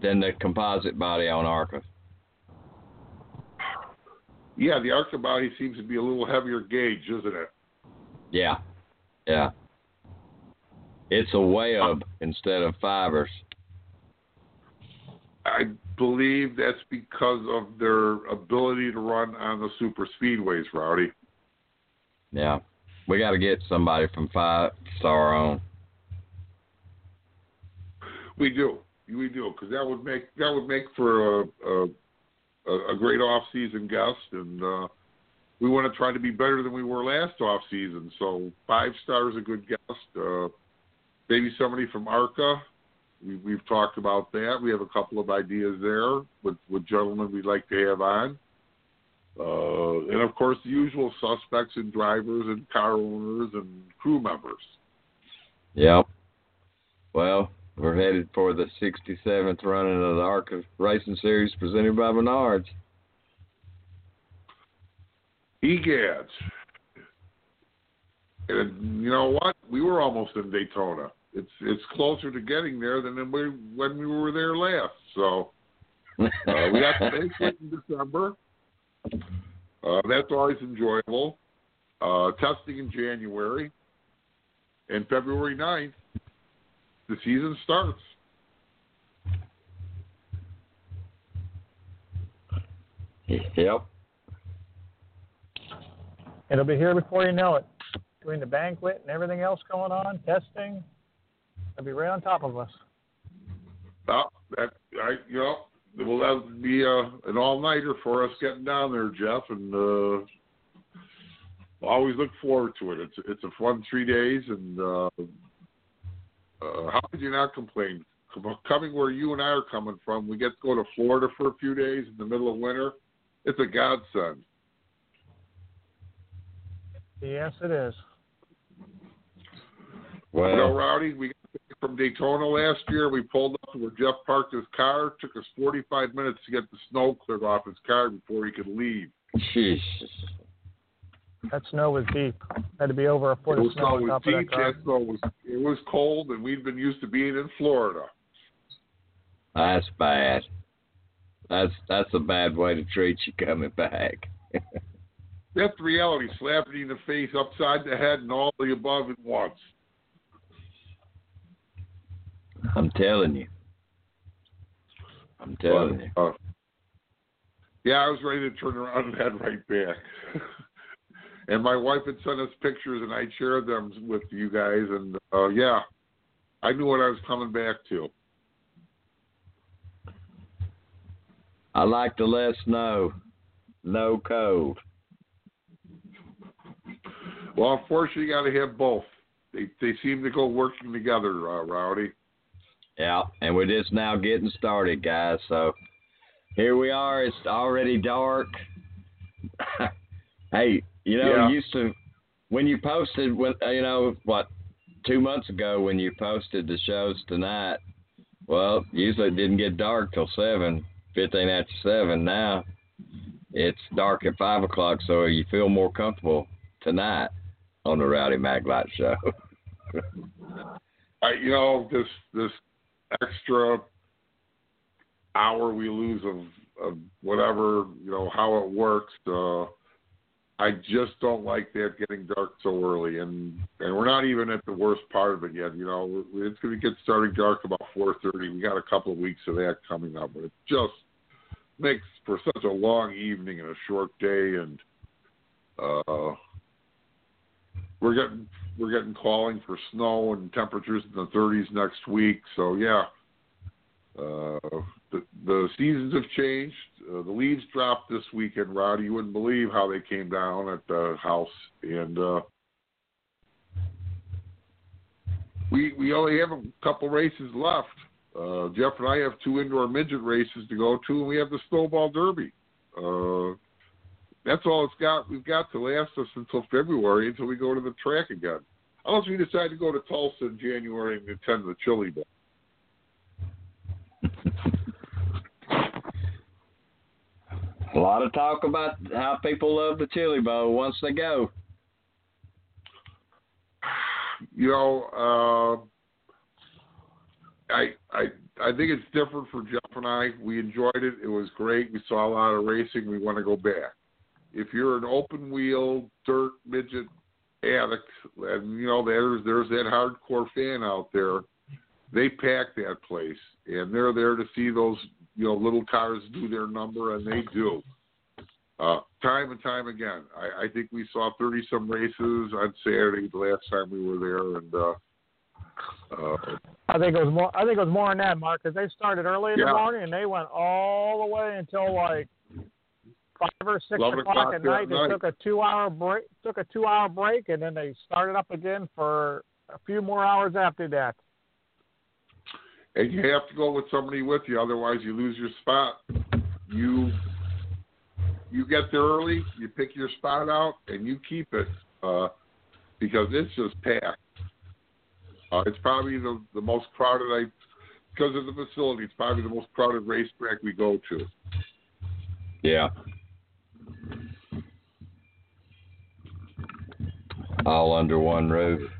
than the composite body on Arca. Yeah, the Arca body seems to be a little heavier gauge, isn't it? Yeah, yeah. It's a web instead of fibers. I believe that's because of their ability to run on the super speedways, Rowdy. Yeah, we got to get somebody from Five Star on. We do, we do, because that would make that would make for a a, a great off season guest, and uh, we want to try to be better than we were last off season. So five stars a good guest. Uh, maybe somebody from Arca. We, we've talked about that. We have a couple of ideas there with, with gentlemen we'd like to have on. Uh, and of course, the usual suspects and drivers and car owners and crew members. Yep. Well, we're headed for the 67th running of the ARCA Racing Series presented by Menards. Egads. And you know what? We were almost in Daytona. It's it's closer to getting there than we, when we were there last. So uh, we got the banquet in December. Uh, that's always enjoyable. Uh, testing in January. And February 9th, the season starts. Yep. It'll be here before you know it. Between the banquet and everything else going on, testing, it'll be right on top of us. Well, that I you know will that be uh, an all nighter for us getting down there, Jeff, and uh, always look forward to it. It's it's a fun three days, and uh, uh, how could you not complain? Coming where you and I are coming from, we get to go to Florida for a few days in the middle of winter. It's a godsend. Yes, it is. Well, you know, Rowdy, we got from Daytona last year. We pulled up to where Jeff parked his car. It took us 45 minutes to get the snow cleared off his car before he could leave. Jeez. That snow was deep. Had to be over a foot it of was, snow no, on it was top of that car. That snow was it was cold, and we'd been used to being in Florida. That's bad. That's that's a bad way to treat you coming back. That's the reality. Slapping you in the face, upside the head, and all the above at once. I'm telling you. I'm telling you. Uh, yeah, I was ready to turn around and head right back. and my wife had sent us pictures, and I shared them with you guys. And uh, yeah, I knew what I was coming back to. I like the less snow, no cold. Well, unfortunately, you got to have both. They they seem to go working together, uh, Rowdy. Yeah, and we're just now getting started, guys. So here we are. It's already dark. hey, you know, Yeah. used to when you posted, when uh, you know what, two months ago when you posted the shows tonight. Well, usually it didn't get dark till seven, fifteen after seven. Now it's dark at five o'clock, so you feel more comfortable tonight on the Rowdy Maglite show. I, you know, this this extra hour we lose of, of whatever, you know, how it works. Uh, I just don't like that getting dark so early, and and we're not even at the worst part of it yet. You know, it's going to get starting dark about four thirty. We got a couple of weeks of that coming up, but it just makes for such a long evening and a short day, and uh, we're getting we're getting calling for snow and temperatures in the 30s next week. So yeah, uh, the the seasons have changed. Uh, the leaves dropped this weekend, Rowdy. You wouldn't believe how they came down at the house, and uh, we we only have a couple races left. Uh, Jeff and I have two indoor midget races to go to, and we have the snowball derby. Uh, that's all it's got. We've got to last us until February until we go to the track again. Unless we decide to go to Tulsa in January and attend the Chili Bowl. A lot of talk about how people love the Chili Bowl once they go. you know, uh, I I I think it's different for Jeff and I. We enjoyed it. It was great. We saw a lot of racing. We want to go back. If you're an open wheel dirt midget addict, and you know there's there's that hardcore fan out there, they pack that place, and they're there to see those you know little cars do their number, and they do. Uh, time and time again. I, I think we saw 30 some races on Saturday the last time we were there, and uh, uh, I think it was more. I think it was more than that, Mark, because they started early in Yeah. the morning and they went all the way until like five or six o'clock o'clock at night. They night. took a two-hour break. Took a two-hour break, and then they started up again for a few more hours after that. And you have to go with somebody with you, otherwise you lose your spot. You you get there early, you pick your spot out, and you keep it uh, because it's just packed. Uh, it's probably the the most crowded I because of the facility. It's probably the most crowded racetrack we go to. Yeah. All under one roof.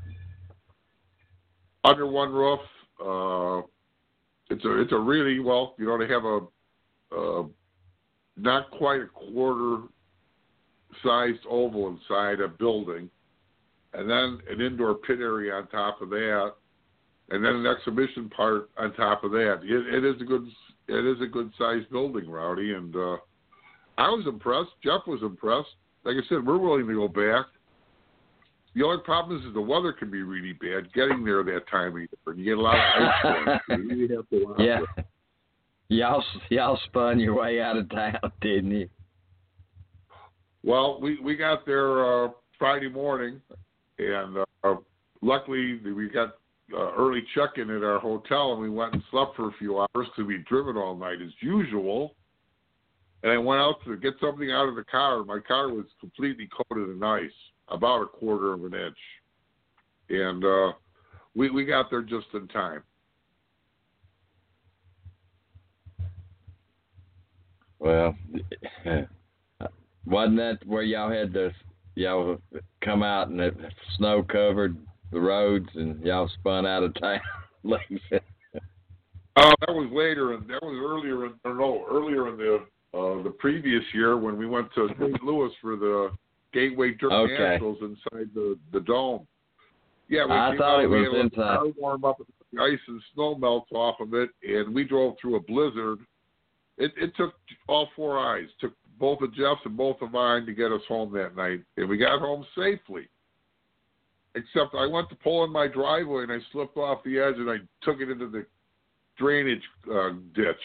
under one roof. Uh, it's a it's a really well, you know, they have a uh, not quite a quarter sized oval inside a building, and then an indoor pit area on top of that, and then an exhibition part on top of that. It, it is a good it is a good sized building, Rowdy, and uh, I was impressed. Jeff was impressed. Like I said, we're willing to go back. The only problem is, is the weather can be really bad getting there that time of year. And you get a lot of ice storms. so you really have to watch Yeah. Y'all y'all spun your way out of town, didn't you? Well, we we got there uh, Friday morning, and uh, luckily we got uh, early check-in at our hotel, and we went and slept for a few hours because we'd driven all night as usual. And I went out to get something out of the car. My car was completely coated in ice, about a quarter of an inch, and uh, we we got there just in time. Well, wasn't that where y'all had to y'all come out and it snow covered the roads and y'all spun out of town? Oh, that was later, and that was earlier. In, or no, earlier in the uh, the previous year when we went to St. Louis for the Gateway Dirt Okay. Inside the the dome. Yeah, we I thought out, it was had to let inside. warm up, the ice and snow melts off of it, and we drove through a blizzard. It, it took all four eyes, took both of Jeff's and both of mine to get us home that night, and we got home safely. Except I went to pull in my driveway and I slipped off the edge and I took it into the drainage uh, ditch.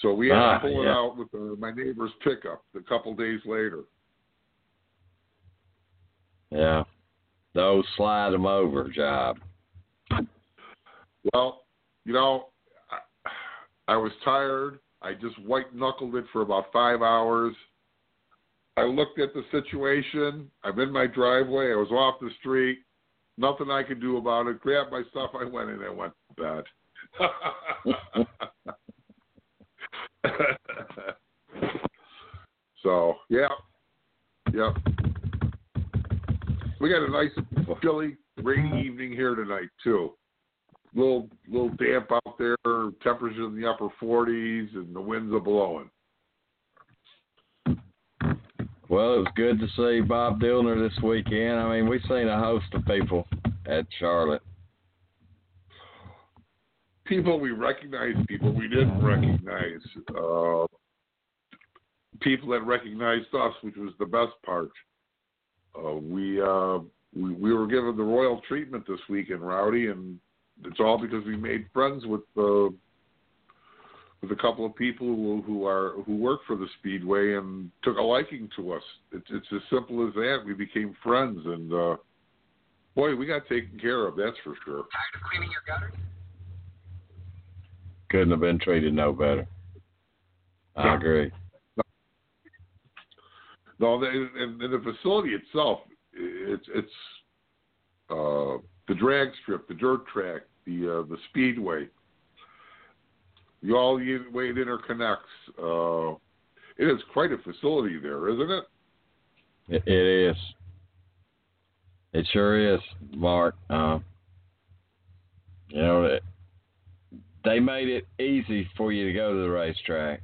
So we had Ah, to pull it out with uh, my neighbor's pickup a couple days later. Yeah. Those slide them over job. Well, you know, I, I was tired. I just white knuckled it for about five hours. I looked at the situation. I'm in my driveway. I was off the street. Nothing I could do about it. Grabbed my stuff. I went in and went to bed. so, yeah. Yep. We got a nice, chilly, rainy evening here tonight, too little little damp out there, temperatures in the upper 40s, and the winds are blowing. Well, it was good to see Bob Dillner this weekend. I mean, we've seen a host of people at Charlotte. People we recognized, people we didn't recognize, uh, people that recognized us, which was the best part. Uh, we, uh, we we were given the royal treatment this weekend, Rowdy, and it's all because we made friends with uh, with a couple of people who who are who work for the Speedway and took a liking to us. It's it's as simple as that. We became friends, and uh, boy, we got taken care of. That's for sure. Tired of cleaning your gutters? Couldn't have been treated no better. I agree. No, the, and, and the facility itself, it's it's uh, the drag strip, the dirt track, the uh, the speedway. The all the way it interconnects. Uh, it is quite a facility there, isn't it? It, it is. It sure is, Mark. Uh, you know, they made it easy for you to go to the racetrack.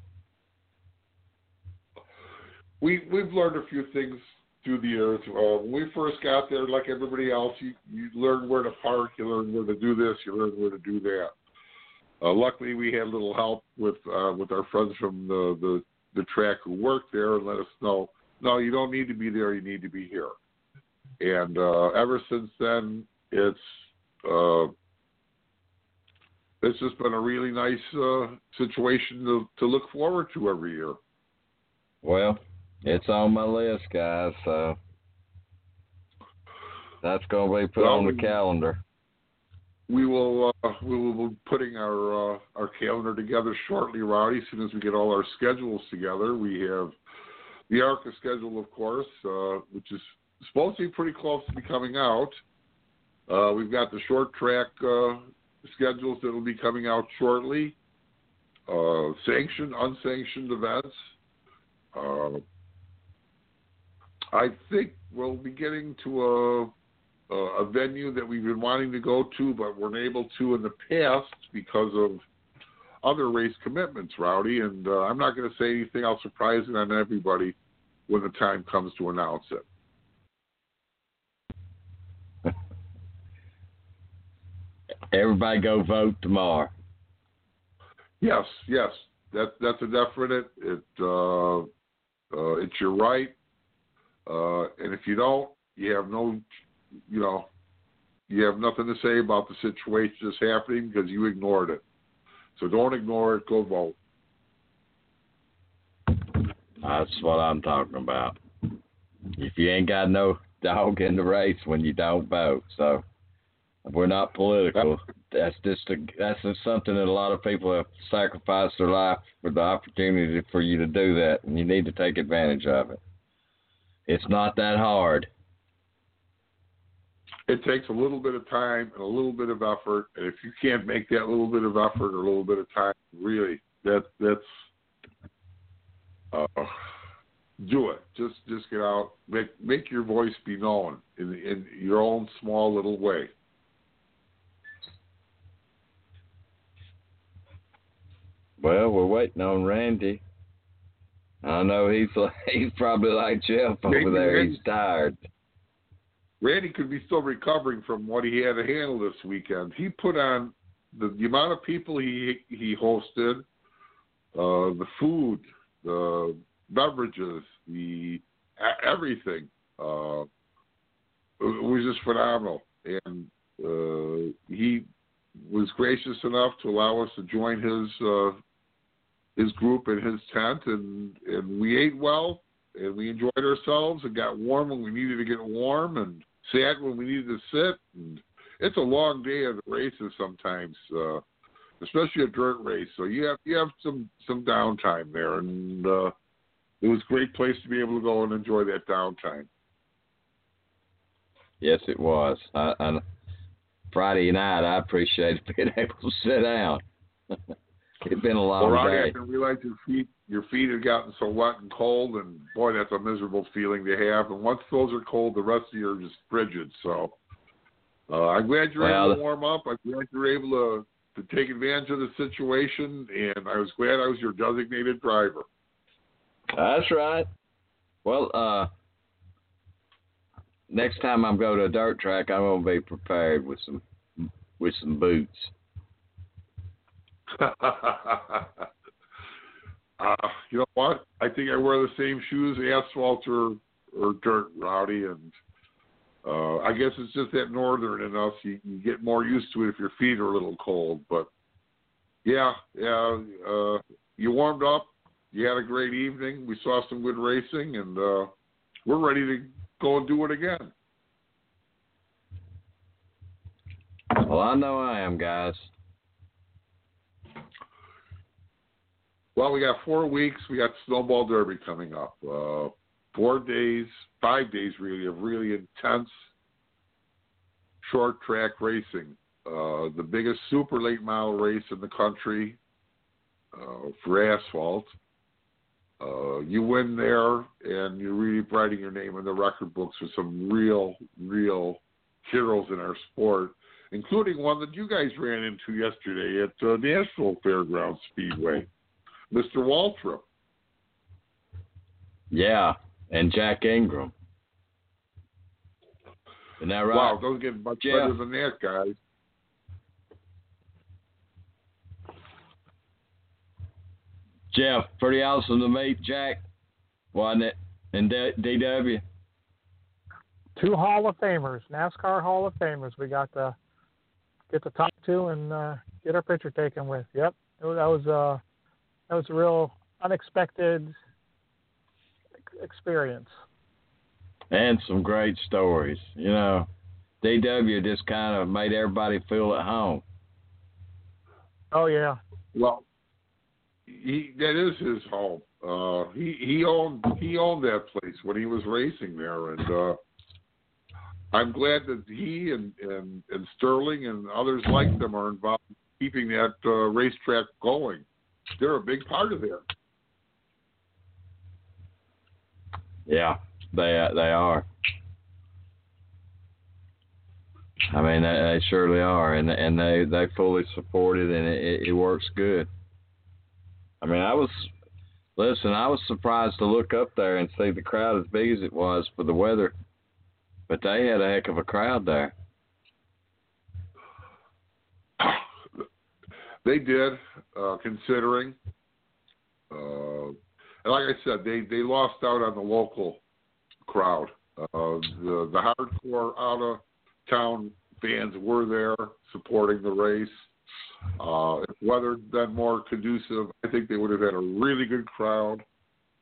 We we've learned a few things through the years. Uh, when we first got there, like everybody else, you you learn where to park, you learn where to do this, you learn where to do that. Uh, luckily, we had a little help with uh, with our friends from the, the the track who worked there and let us know, no, you don't need to be there, you need to be here. And uh, ever since then, it's uh, it's just been a really nice uh, situation to to look forward to every year. Well, it's on my list, guys. So that's going to be put Well, on the calendar. We will uh, we will be putting our uh, our calendar together shortly, Rowdy. As soon as we get all our schedules together, we have the ARCA schedule, of course, uh, which is supposed to be pretty close to be coming out. Uh, we've got the short track uh, schedules that will be coming out shortly. Uh, sanctioned, unsanctioned events. I think we'll be getting to a a venue that we've been wanting to go to, but weren't able to in the past because of other race commitments, Rowdy. And uh, I'm not going to say anything else surprising on everybody when the time comes to announce it. Everybody go vote tomorrow. Yes, yes, that that's a definite. It uh, uh, it's your right, uh, and if you don't, you have no, you know, you have nothing to say about the situation that's happening because you ignored it. So don't ignore it. Go vote. That's what I'm talking about. If you ain't got no dog in the race when you don't vote, so we're not political. That's just a, that's just something that a lot of people have sacrificed their life for the opportunity for you to do that, and you need to take advantage of it. It's not that hard. it takes a little bit of time and a little bit of effort. And if you can't make that little bit of effort or a little bit of time, really, that that's uh, do it. Just just get out, make make your voice be known in in your own small little way. Well, we're waiting on Randy. I know he's he's probably like Jeff over Maybe there. Randy- He's tired. Randy could be still recovering from what he had to handle this weekend. He put on the, the amount of people he he hosted, uh, the food, the beverages, the everything. Uh, it was just phenomenal, and uh, he was gracious enough to allow us to join his uh, his group in his tent, and and we ate well, and we enjoyed ourselves, and got warm when we needed to get warm, and sat when we needed to sit. And it's a long day of the races sometimes, uh, especially a dirt race. So you have you have some some downtime there, and uh, it was a great place to be able to go and enjoy that downtime. Yes, it was. I, I, Friday night, I appreciated being able to sit down. it's been a long Well, Rowdy, I day. didn't realize your feet your feet had gotten so wet and cold, and boy, that's a miserable feeling to have. And once those are cold, the rest of you are just frigid. So uh, I'm glad you're Well, able to warm up. I'm glad you're able to to take advantage of the situation, and I was glad I was your designated driver. That's right. Well, uh, next time I'm going to a dirt track, I'm going to be prepared with some with some boots. uh, you know what? I think I wear the same shoes, asphalt or or dirt, Rowdy, and uh, I guess it's just that northern in us. You, you get more used to it if your feet are a little cold. But yeah, yeah, uh, you warmed up. You had a great evening. We saw some good racing, and uh, we're ready to go and do it again. Well, I know I am, guys. Well, we got four weeks. We got Snowball Derby coming up. Uh, four days, five days really, of really intense short track racing. Uh, the biggest super late model race in the country uh, for asphalt. Uh, you win there, and you're really writing your name in the record books with some real, real heroes in our sport, including one that you guys ran into yesterday at uh, Nashville Fairgrounds Speedway, Mr. Waltrip. Yeah, and Jack Ingram. Isn't that right? Wow, doesn't get much Yeah. better than that, guys. Jeff, pretty awesome to meet Jack, wasn't it? In D- DW. Two Hall of Famers, NASCAR Hall of Famers. We got to get to talk to and uh, get our picture taken with. Yep, it was, that was uh, that was a real unexpected experience. and some great stories. You know, DW just kind of made everybody feel at home. Oh yeah, Well, he that is his home. Uh, he he owned he owned that place when he was racing there, and uh, I'm glad that he and, and and Sterling and others like them are involved in keeping that uh, racetrack going. They're a big part of that. Yeah, they they are. I mean, they, they surely are, and and they they fully support it, and it, it works good. I mean, I was listen. I was surprised to look up there and see the crowd as big as it was for the weather, but they had a heck of a crowd there. They did, uh, considering. Uh, and like I said, they they lost out on the local crowd. Uh, the the hardcore out of town fans were there supporting the race. Uh, if weather had been more conducive, I think they would have had a really good crowd.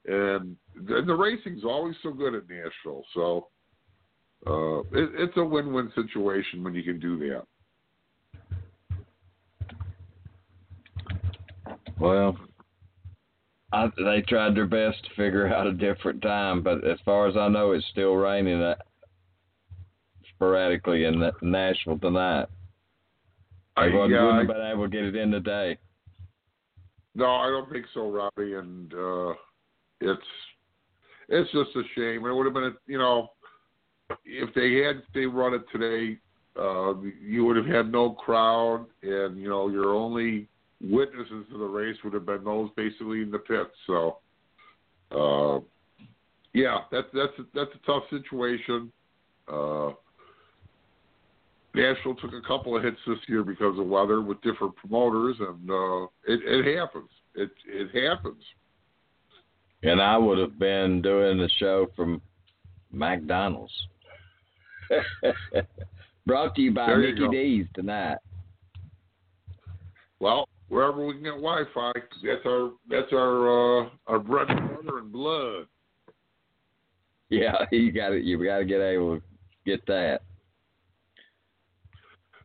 And, and the racing's always so good at Nashville, so uh, it, it's a win-win situation when you can do that. Well, I, they tried their best to figure out a different time, but as far as I know, it's still raining uh, sporadically in Na- Nashville tonight. I- They wouldn't, yeah, wouldn't I- have been able to get it in today. No, I don't think so, Robbie. And uh, it's it's just a shame. It would have been, a, you know, if they had they run it today, uh, you would have had no crowd, and you know your only witnesses to the race would have been those basically in the pits. So, uh, yeah, that's that's that's a tough situation. Uh, Nashville took a couple of hits this year because of weather with different promoters, and uh, it, it happens. It it happens. And I would have been doing the show from McDonald's. Brought to you by There Mickey go. D's tonight. Well, wherever we can get Wi-Fi, that's our that's our uh, our bread and butter and blood. Yeah, you got to You got to get able to get that.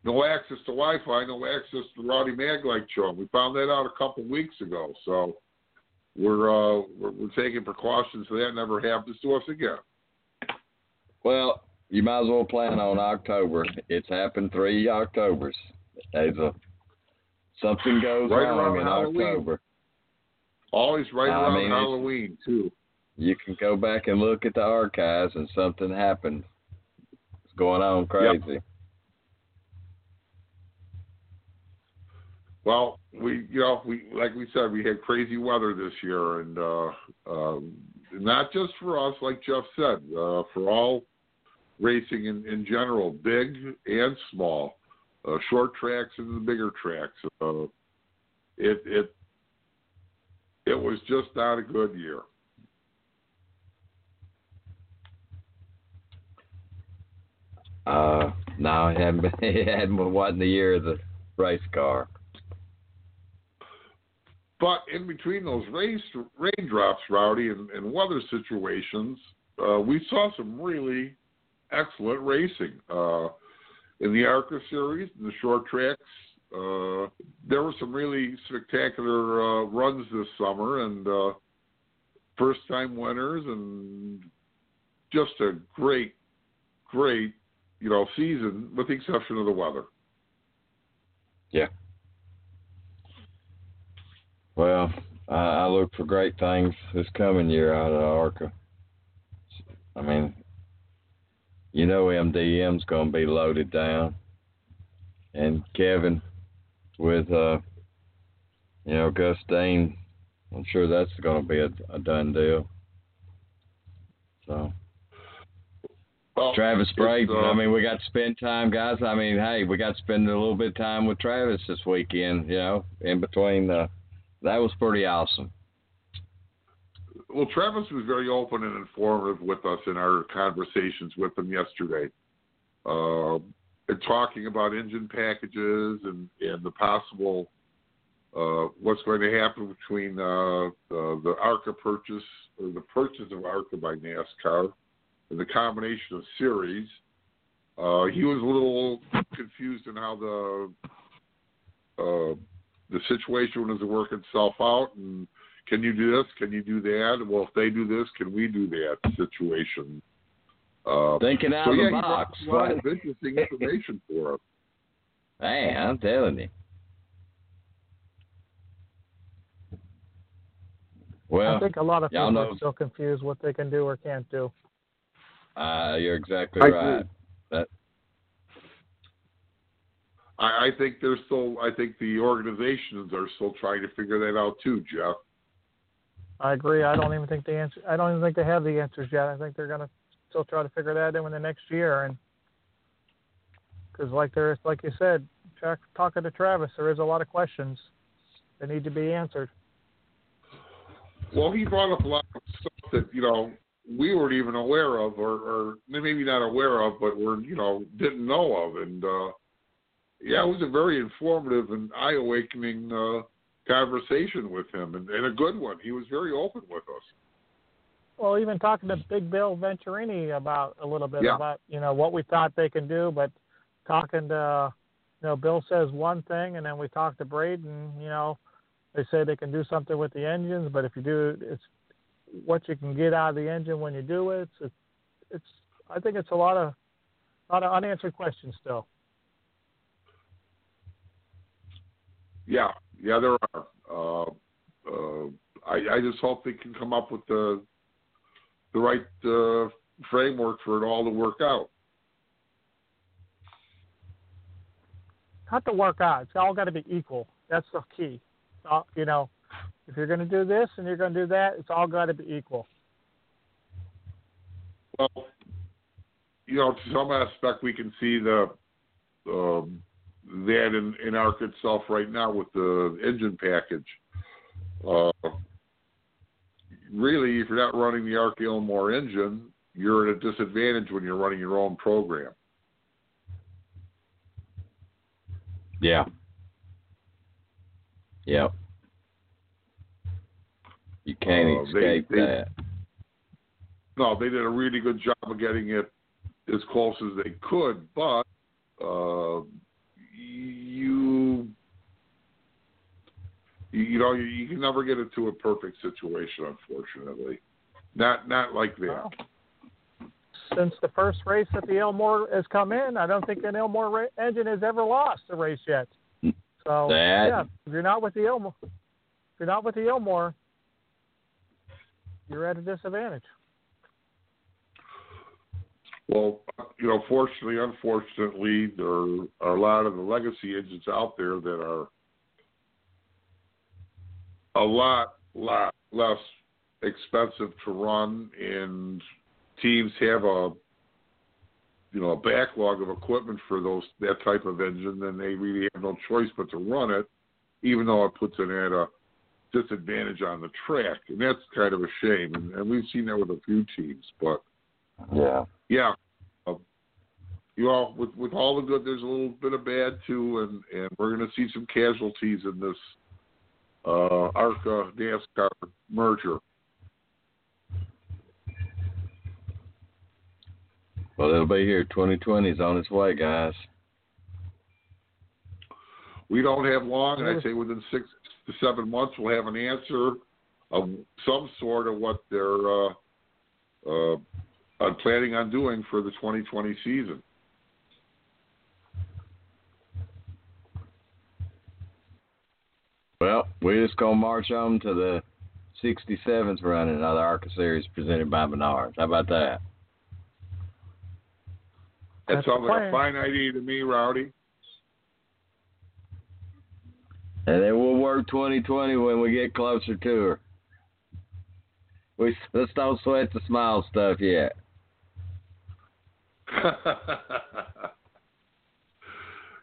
No access to Wi-Fi, no access to Rowdy Maglite show. We found that out a couple weeks ago, so we're uh, we're, we're taking precautions so that never happens to us again. Well, you might as well plan on October. It's happened three Octobers. There's a something goes Right wrong in Halloween. October. Always right I around mean, Halloween too. You can go back and look at the archives, and something happened. It's going on crazy. Well, we you know we like we said we had crazy weather this year, and uh, um, not just for us, like Jeff said, uh, for all racing in, in general, big and small, uh, short tracks and the bigger tracks. Uh, it it it was just not a good year. Uh, no, it hadn't been. It hadn't been wasn't the year of the race car. But in between those race raindrops, Rowdy, and, and weather situations, uh, we saw some really excellent racing uh, in the ARCA series, in the short tracks. Uh, there were some really spectacular uh, runs this summer, and uh, first-time winners, and just a great, great, you know, season, with the exception of the weather. Yeah. Well, I, I look for great things this coming year out of ARCA. I mean, you know MDM's going to be loaded down, and Kevin with uh, you know Gus Dean, I'm sure that's going to be a, a done deal. So. Well, Travis Braden. uh, I mean, we got to spend time, guys. I mean, hey, we got to spend a little bit of time with Travis this weekend. You know, in between. Uh, that was pretty awesome. Well, Travis was very open and informative with us in our conversations with him yesterday, uh, and talking about engine packages and and the possible uh, what's going to happen between uh, the, the ARCA purchase or the purchase of ARCA by NASCAR and the combination of series. Uh, he was a little confused in how the uh, the situation was to work itself out and can you do this? Can you do that? Well, if they do this, can we do that situation? Uh, Thinking out so of yeah, the he box. a lot of interesting information for us. Hey, I'm telling you. Well, I think a lot of people know- are still confused what they can do or can't do. uh, you're exactly I right. agree. That I, I think they're still. I think the organizations are still trying to figure that out too, Jeff. I agree. I don't even think the answer. I don't even think they have the answers yet. I think they're gonna still try to figure that out in the next year. And because, like there's, like you said, talking to Travis, there is a lot of questions that need to be answered. Well, he brought up a lot of stuff that you know we weren't even aware of, or, or maybe not aware of, but were you know didn't know of, and uh, yeah, it was a very informative and eye-awakening uh, conversation with him, and, and a good one. He was very open with us. Well, even talking to Big Bill Venturini about a little bit Yeah. about you know what we thought they can do, but talking to you know Bill says one thing, and then we talked to Braden. You know, they say they can do something with the engines, but if you do, it's what you can get out of the engine when you do it. It's it's I think it's a lot of a lot of unanswered questions still. Yeah, yeah, there are. Uh, uh, I, I just hope they can come up with the the right uh, framework for it all to work out. Not to work out. It's all got to be equal. That's the key. Uh, you know, if you're going to do this and you're going to do that, it's all got to be equal. Well, you know, to some aspect, we can see the um, that in in ARCA itself right now with the engine package. Uh, really, if you're not running the ARCA Ilmore engine, you're at a disadvantage when you're running your own program. yeah. Yep. You can't Uh, they- escape they- that. No, they did a really good job of getting it as close as they could, but uh, you you, you know you, you can never get it to a perfect situation, unfortunately. Not not like that. Well, since the first race that the Ilmore has come in, I don't think an Ilmore ra- engine has ever lost a race yet. Hmm. So That- yeah, if you're not with the Ilmore, if you're not with the Ilmore, you're at a disadvantage. Well, you know, fortunately, unfortunately, there are a lot of the legacy engines out there that are a lot, lot less expensive to run, and teams have a you know a backlog of equipment for those that type of engine, then they really have no choice but to run it, even though it puts it at a disadvantage on the track, and that's kind of a shame. And, and we've seen that with a few teams, but Yeah. yeah. Uh, you know, with with all the good, there's a little bit of bad too, and and we're going to see some casualties in this uh, ARCA NASCAR merger. Well, it'll be here. 2020 is on its way, guys. We don't have long, and I'd say within six to seven months, we'll have an answer of some sort of what they're uh, uh, are planning on doing for the 2020 season. Well, we're just gonna march on to the 67th running of the ARCA series presented by Menards. How about that? That That's sounds like a fine idea to me, Rowdy. And then we'll work 2020 when we get closer to her. We let's don't sweat the small stuff yet.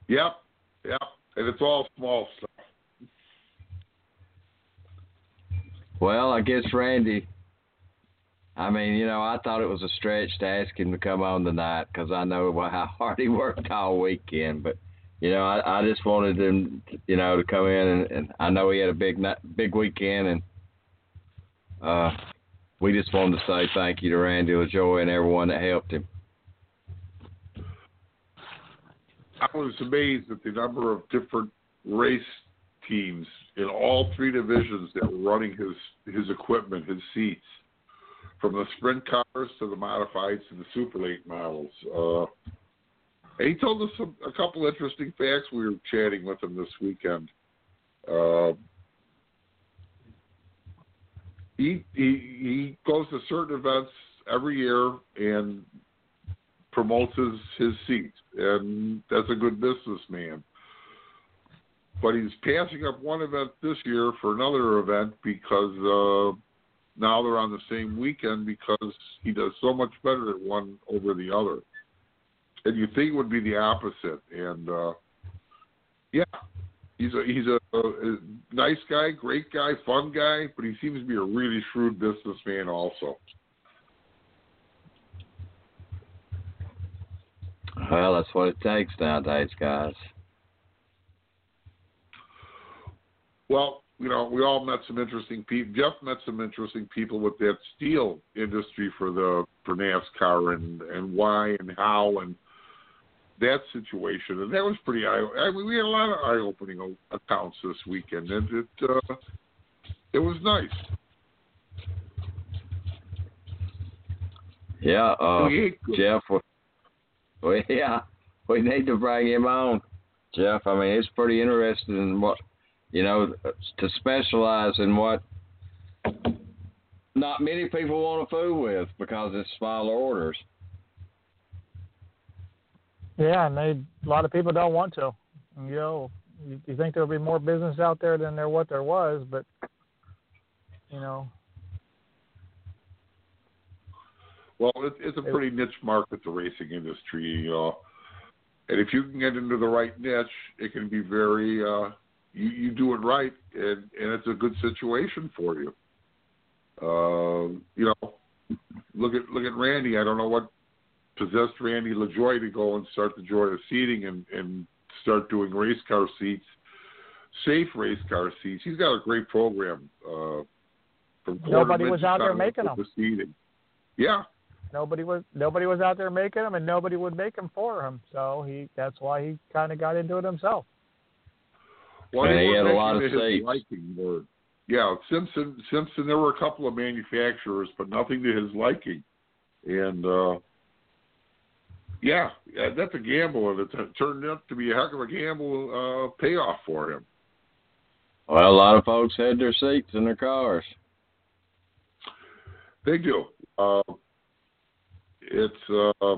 yep, yep. And it's all small stuff. Well, I guess Randy. I mean, you know, I thought it was a stretch to ask him to come on tonight because I know how hard he worked all weekend. But you know, I, I just wanted him, you know, to come in and, and I know he had a big big weekend, and uh, we just wanted to say thank you to Randy LaJoie and everyone that helped him. I was amazed at the number of different race teams in all three divisions that were running his his equipment, his seats, from the sprint cars to the modifieds to the super late models. Uh, and he told us some, a couple interesting facts. We were chatting with him this weekend. Uh, he he he goes to certain events every year and promotes his, his seats, and that's a good businessman. But he's passing up one event this year for another event because uh, now they're on the same weekend because he does so much better at one over the other. And you think it would be the opposite, and uh, yeah, he's a he's a, a nice guy, great guy, fun guy, but he seems to be a really shrewd businessman also. Well, that's what it takes nowadays, guys. Well, you know, we all met some interesting people. Jeff met some interesting people with that steel industry for the for NASCAR and and why and how and that situation, and that was pretty eye. I mean, we had a lot of eye opening accounts this weekend, and it uh, it was nice. Yeah, uh, ate. Jeff. we- Well, yeah, we need to bring him on, Jeff. I mean, it's pretty interesting in what you know to specialize in what not many people want to fool with because it's smaller orders. Yeah, and they a lot of people don't want to. You know, you, you think there'll be more business out there than there what there was, but you know, Well, it, it's a pretty niche market, the racing industry, you know. And if you can get into the right niche, it can be very. Uh, you you do it right, and and it's a good situation for you. Uh, you know, look at look at Randy. I don't know what possessed Randy LaJoie to go and start the Joie of Seating and and start doing race car seats, safe race car seats. He's got a great program. Uh, from Nobody was out there making down to the seating. Yeah, nobody was nobody was out there making them, and nobody would make them for him. So he that's why he kind of got into it himself. Well, And they he had a lot of mentioning liking word. Yeah, Simpson. Simpson. There were a couple of manufacturers, but nothing to his liking. And uh yeah, yeah, that's a gamble, and it turned out to be a heck of a gamble uh, payoff for him. Well, a lot of folks had their seats in their cars. They do. Uh, it's uh,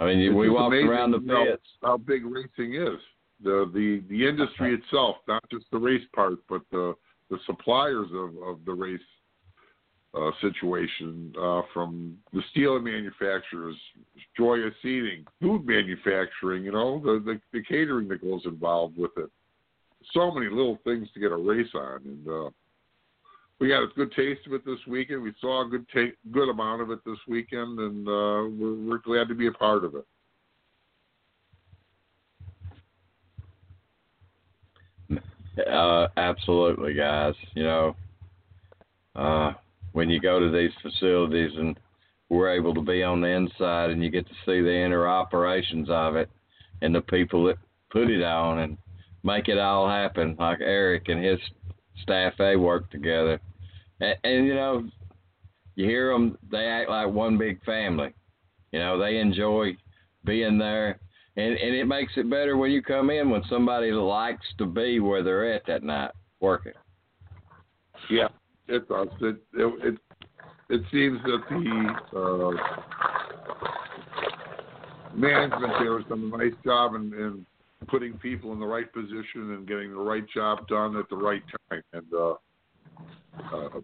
I mean, it's we walked around the how- pits. How big racing is. The the the industry itself, not just the race part, but the the suppliers of of the race uh, situation, uh, from the steel manufacturers, Joya Seating, food manufacturing, you know, the, the the catering that goes involved with it. So many little things to get a race on, and uh, we got a good taste of it this weekend. We saw a good ta- good amount of it this weekend, and uh, we're, we're glad to be a part of it. Uh, absolutely, guys. You know, uh, when you go to these facilities and we're able to be on the inside and you get to see the inner operations of it and the people that put it on and make it all happen, like Eric and his staff, they work together. And, and you know, you hear them, they act like one big family. You know, they enjoy being there and and it makes it better when you come in when somebody likes to be where they're at that night working. Yeah, it does. It it it, it seems that the uh, management there has done a nice job in, in putting people in the right position and getting the right job done at the right time. And uh, uh,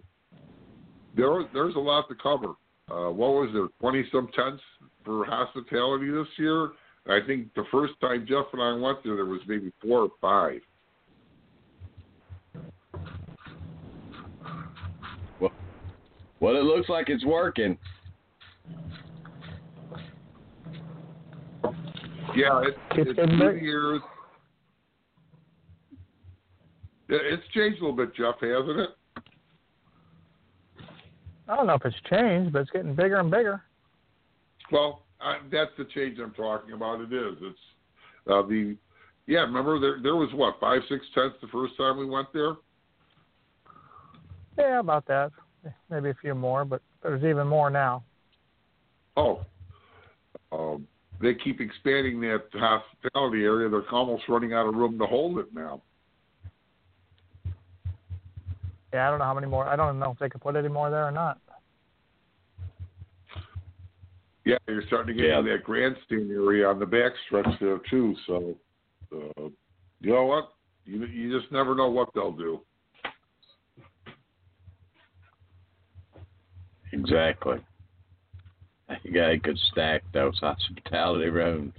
there there's a lot to cover. Uh, what was there, twenty some tents for hospitality this year? I think the first time Jeff and I went there, there was maybe four or five. Well, well, it looks like it's working. Yeah, it, It's it's been two years. It- It's changed a little bit, Jeff, hasn't it? I don't know if it's changed, but it's getting bigger and bigger. Well, I, that's the change I'm talking about. It is. It's uh, the yeah. Remember there there was what five six tenths the first time we went there. Yeah, about that. Maybe a few more, but there's even more now. Oh, um, they keep expanding that hospitality area. They're almost running out of room to hold it now. Yeah, I don't know how many more. I don't know if they could put any more there or not. Yeah, you're starting to get Yeah. into that grandstand area on the back stretch there too. So, uh, you know what? You you just never know what they'll do. Exactly. You got a good stack those hospitality rooms.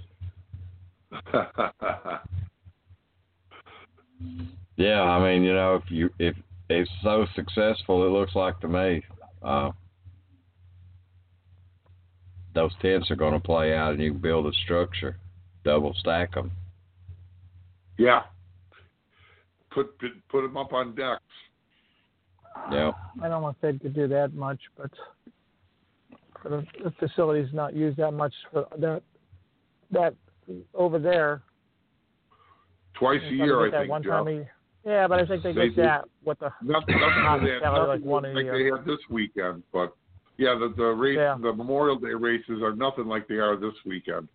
Yeah, I mean, you know, if you if it's so successful, it looks like to me, uh, those tents are going to play out, and you can build a structure, double stack them. yeah. Put put put them up on decks. Yeah, I don't know if they could do that much, but for the, the facility's not used that much for that that over there. Twice a year, I think. one Jeff. time a year. Yeah, but I think they They get do. that with the Nothing, nothing like that. Hospitality, like Nothing one a like they had this weekend, but yeah, the the race, Yeah. the Memorial Day races are nothing like they are this weekend.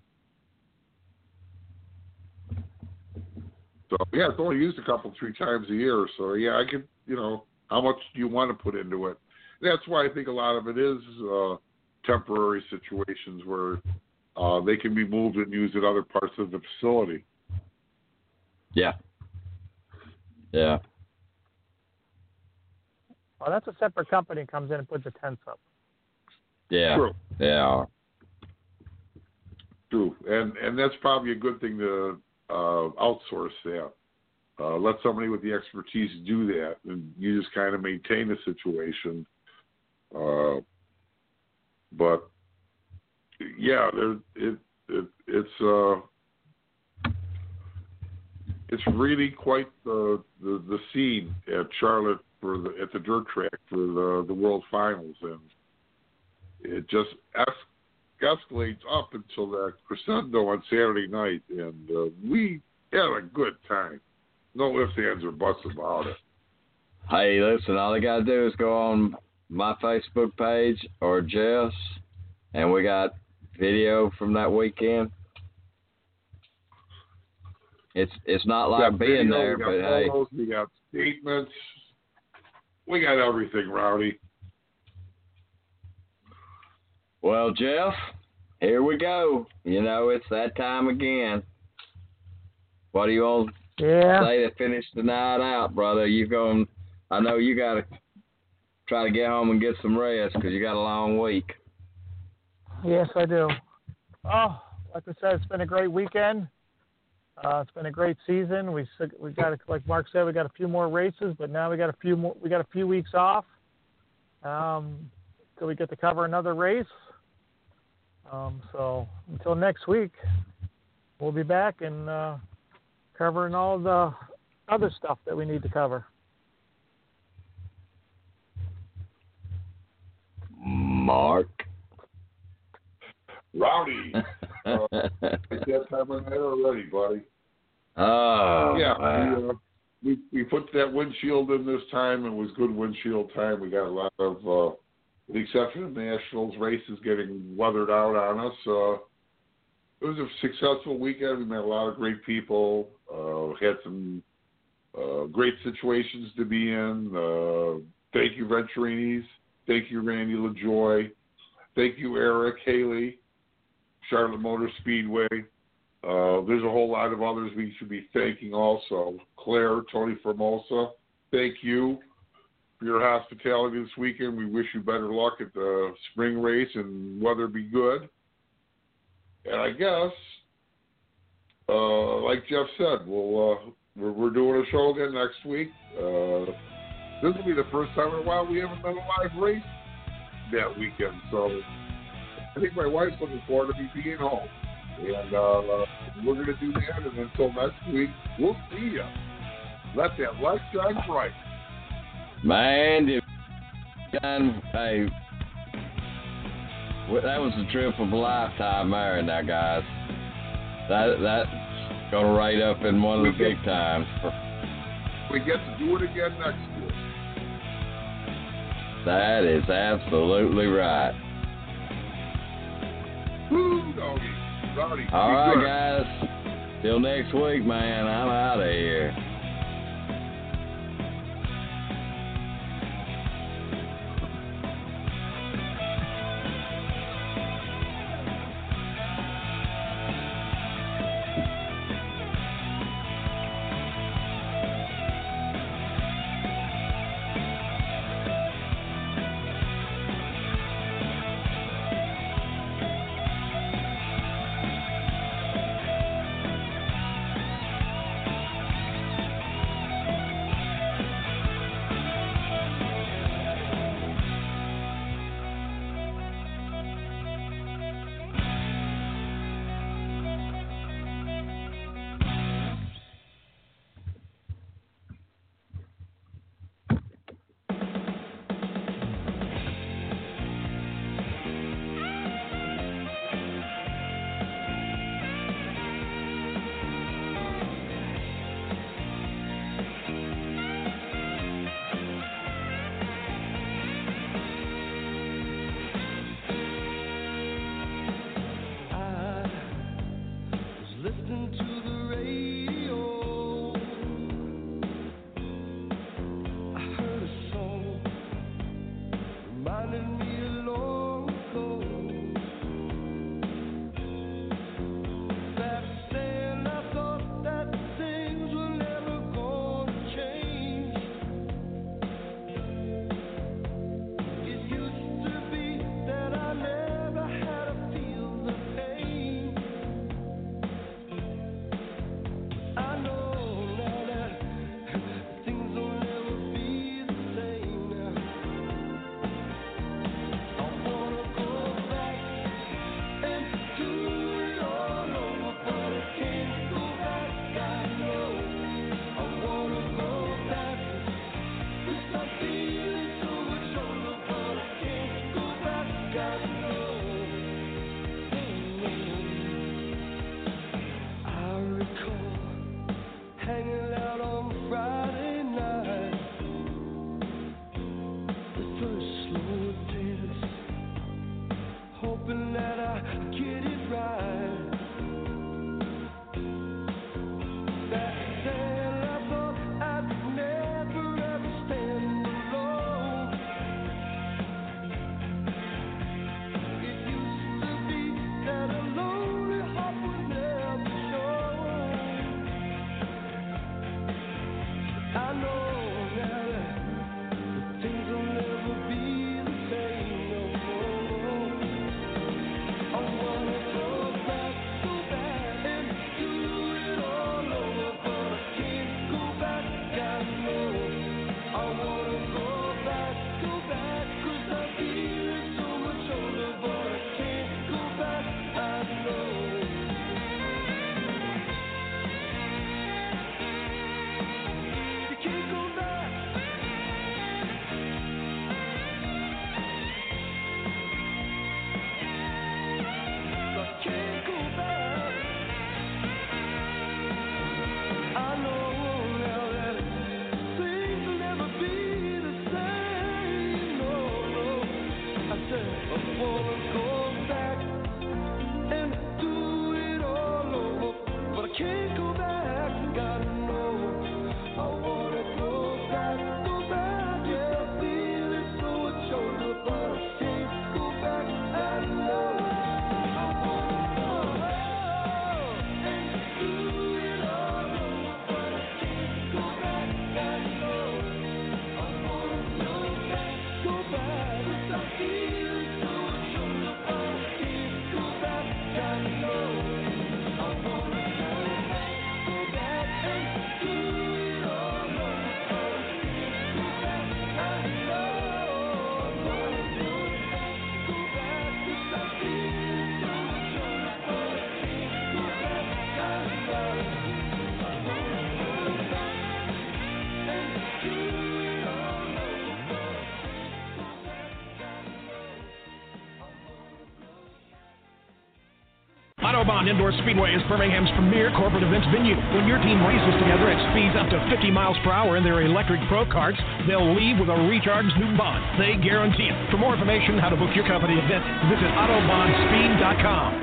So yeah, it's only used a couple, three times a year. So yeah, I could, you know, how much do you want to put into it? That's why I think a lot of it is uh, temporary situations where uh, they can be moved and used at other parts of the facility. yeah, yeah. well, that's a separate company comes in and puts the tents up. Yeah, True. yeah, True, and and that's probably a good thing to uh, outsource that. Uh, let somebody with the expertise do that, and you just kind of maintain the situation. Uh, but yeah, there, it it it's uh, it's really quite the, the the scene at Charlotte for the at the dirt track for the the World Finals, and it just es- escalates up until the crescendo on Saturday night, and uh, we had a good time. No ifs, ands, or buts about it. Hey, listen, all they got to do is go on my Facebook page or Jeff's, and we got video from that weekend. It's it's not like being video, there, we but got hey, we got statements, we got everything, Rowdy. Well, Jeff, here we go. You know, it's that time again. What do you all Yeah. say to finish the night out, brother? You're going? I know you got to try to get home and get some rest because you got a long week. Yes, I do. Oh, like I said, it's been a great weekend. Uh, it's been a great season. We we got like Mark said, we got a few more races, but now we got a few more. We got a few weeks off um, till we get to cover another race. Um, so until next week, we'll be back and uh, covering all the other stuff that we need to cover. Mark. Rowdy, it's that time of night already, buddy. oh, yeah, wow. we, uh, we we put that windshield in this time. It was good windshield time. We got a lot of, uh, with the exception of nationals races getting weathered out on us. Uh, it was a successful weekend. We met a lot of great people. Uh, had some uh, great situations to be in. Uh, thank you, Venturinis. Thank you, Randy LaJoie. Thank you, Eric Haley, Charlotte Motor Speedway. Uh, there's a whole lot of others we should be thanking also. Claire, Tony Formosa, thank you for your hospitality this weekend. We wish you better luck at the spring race and weather be good. And I guess, uh, like Jeff said, we'll uh, we're, we're doing a show again next week. Uh, this will be the first time in a while we haven't done a live race that weekend. So I think my wife's looking forward to me being home. And uh, we're going to do that. And until next week, we'll see you. Let that light shine bright. Man, if hey, that was a trip of a lifetime there now, guys. That that's gonna rate up in one of the big times. We get to do it again next year. That is absolutely right. Woo, doggy. Rowdy, All right, guys. Till next week, man. I'm out of here. Autobahn Indoor Speedway is Birmingham's premier corporate events venue. When your team races together at speeds up to 50 miles per hour in their electric pro carts, they'll leave with a recharged new bond. They guarantee it. For more information how to book your company event, visit AutobahnSpeed.com.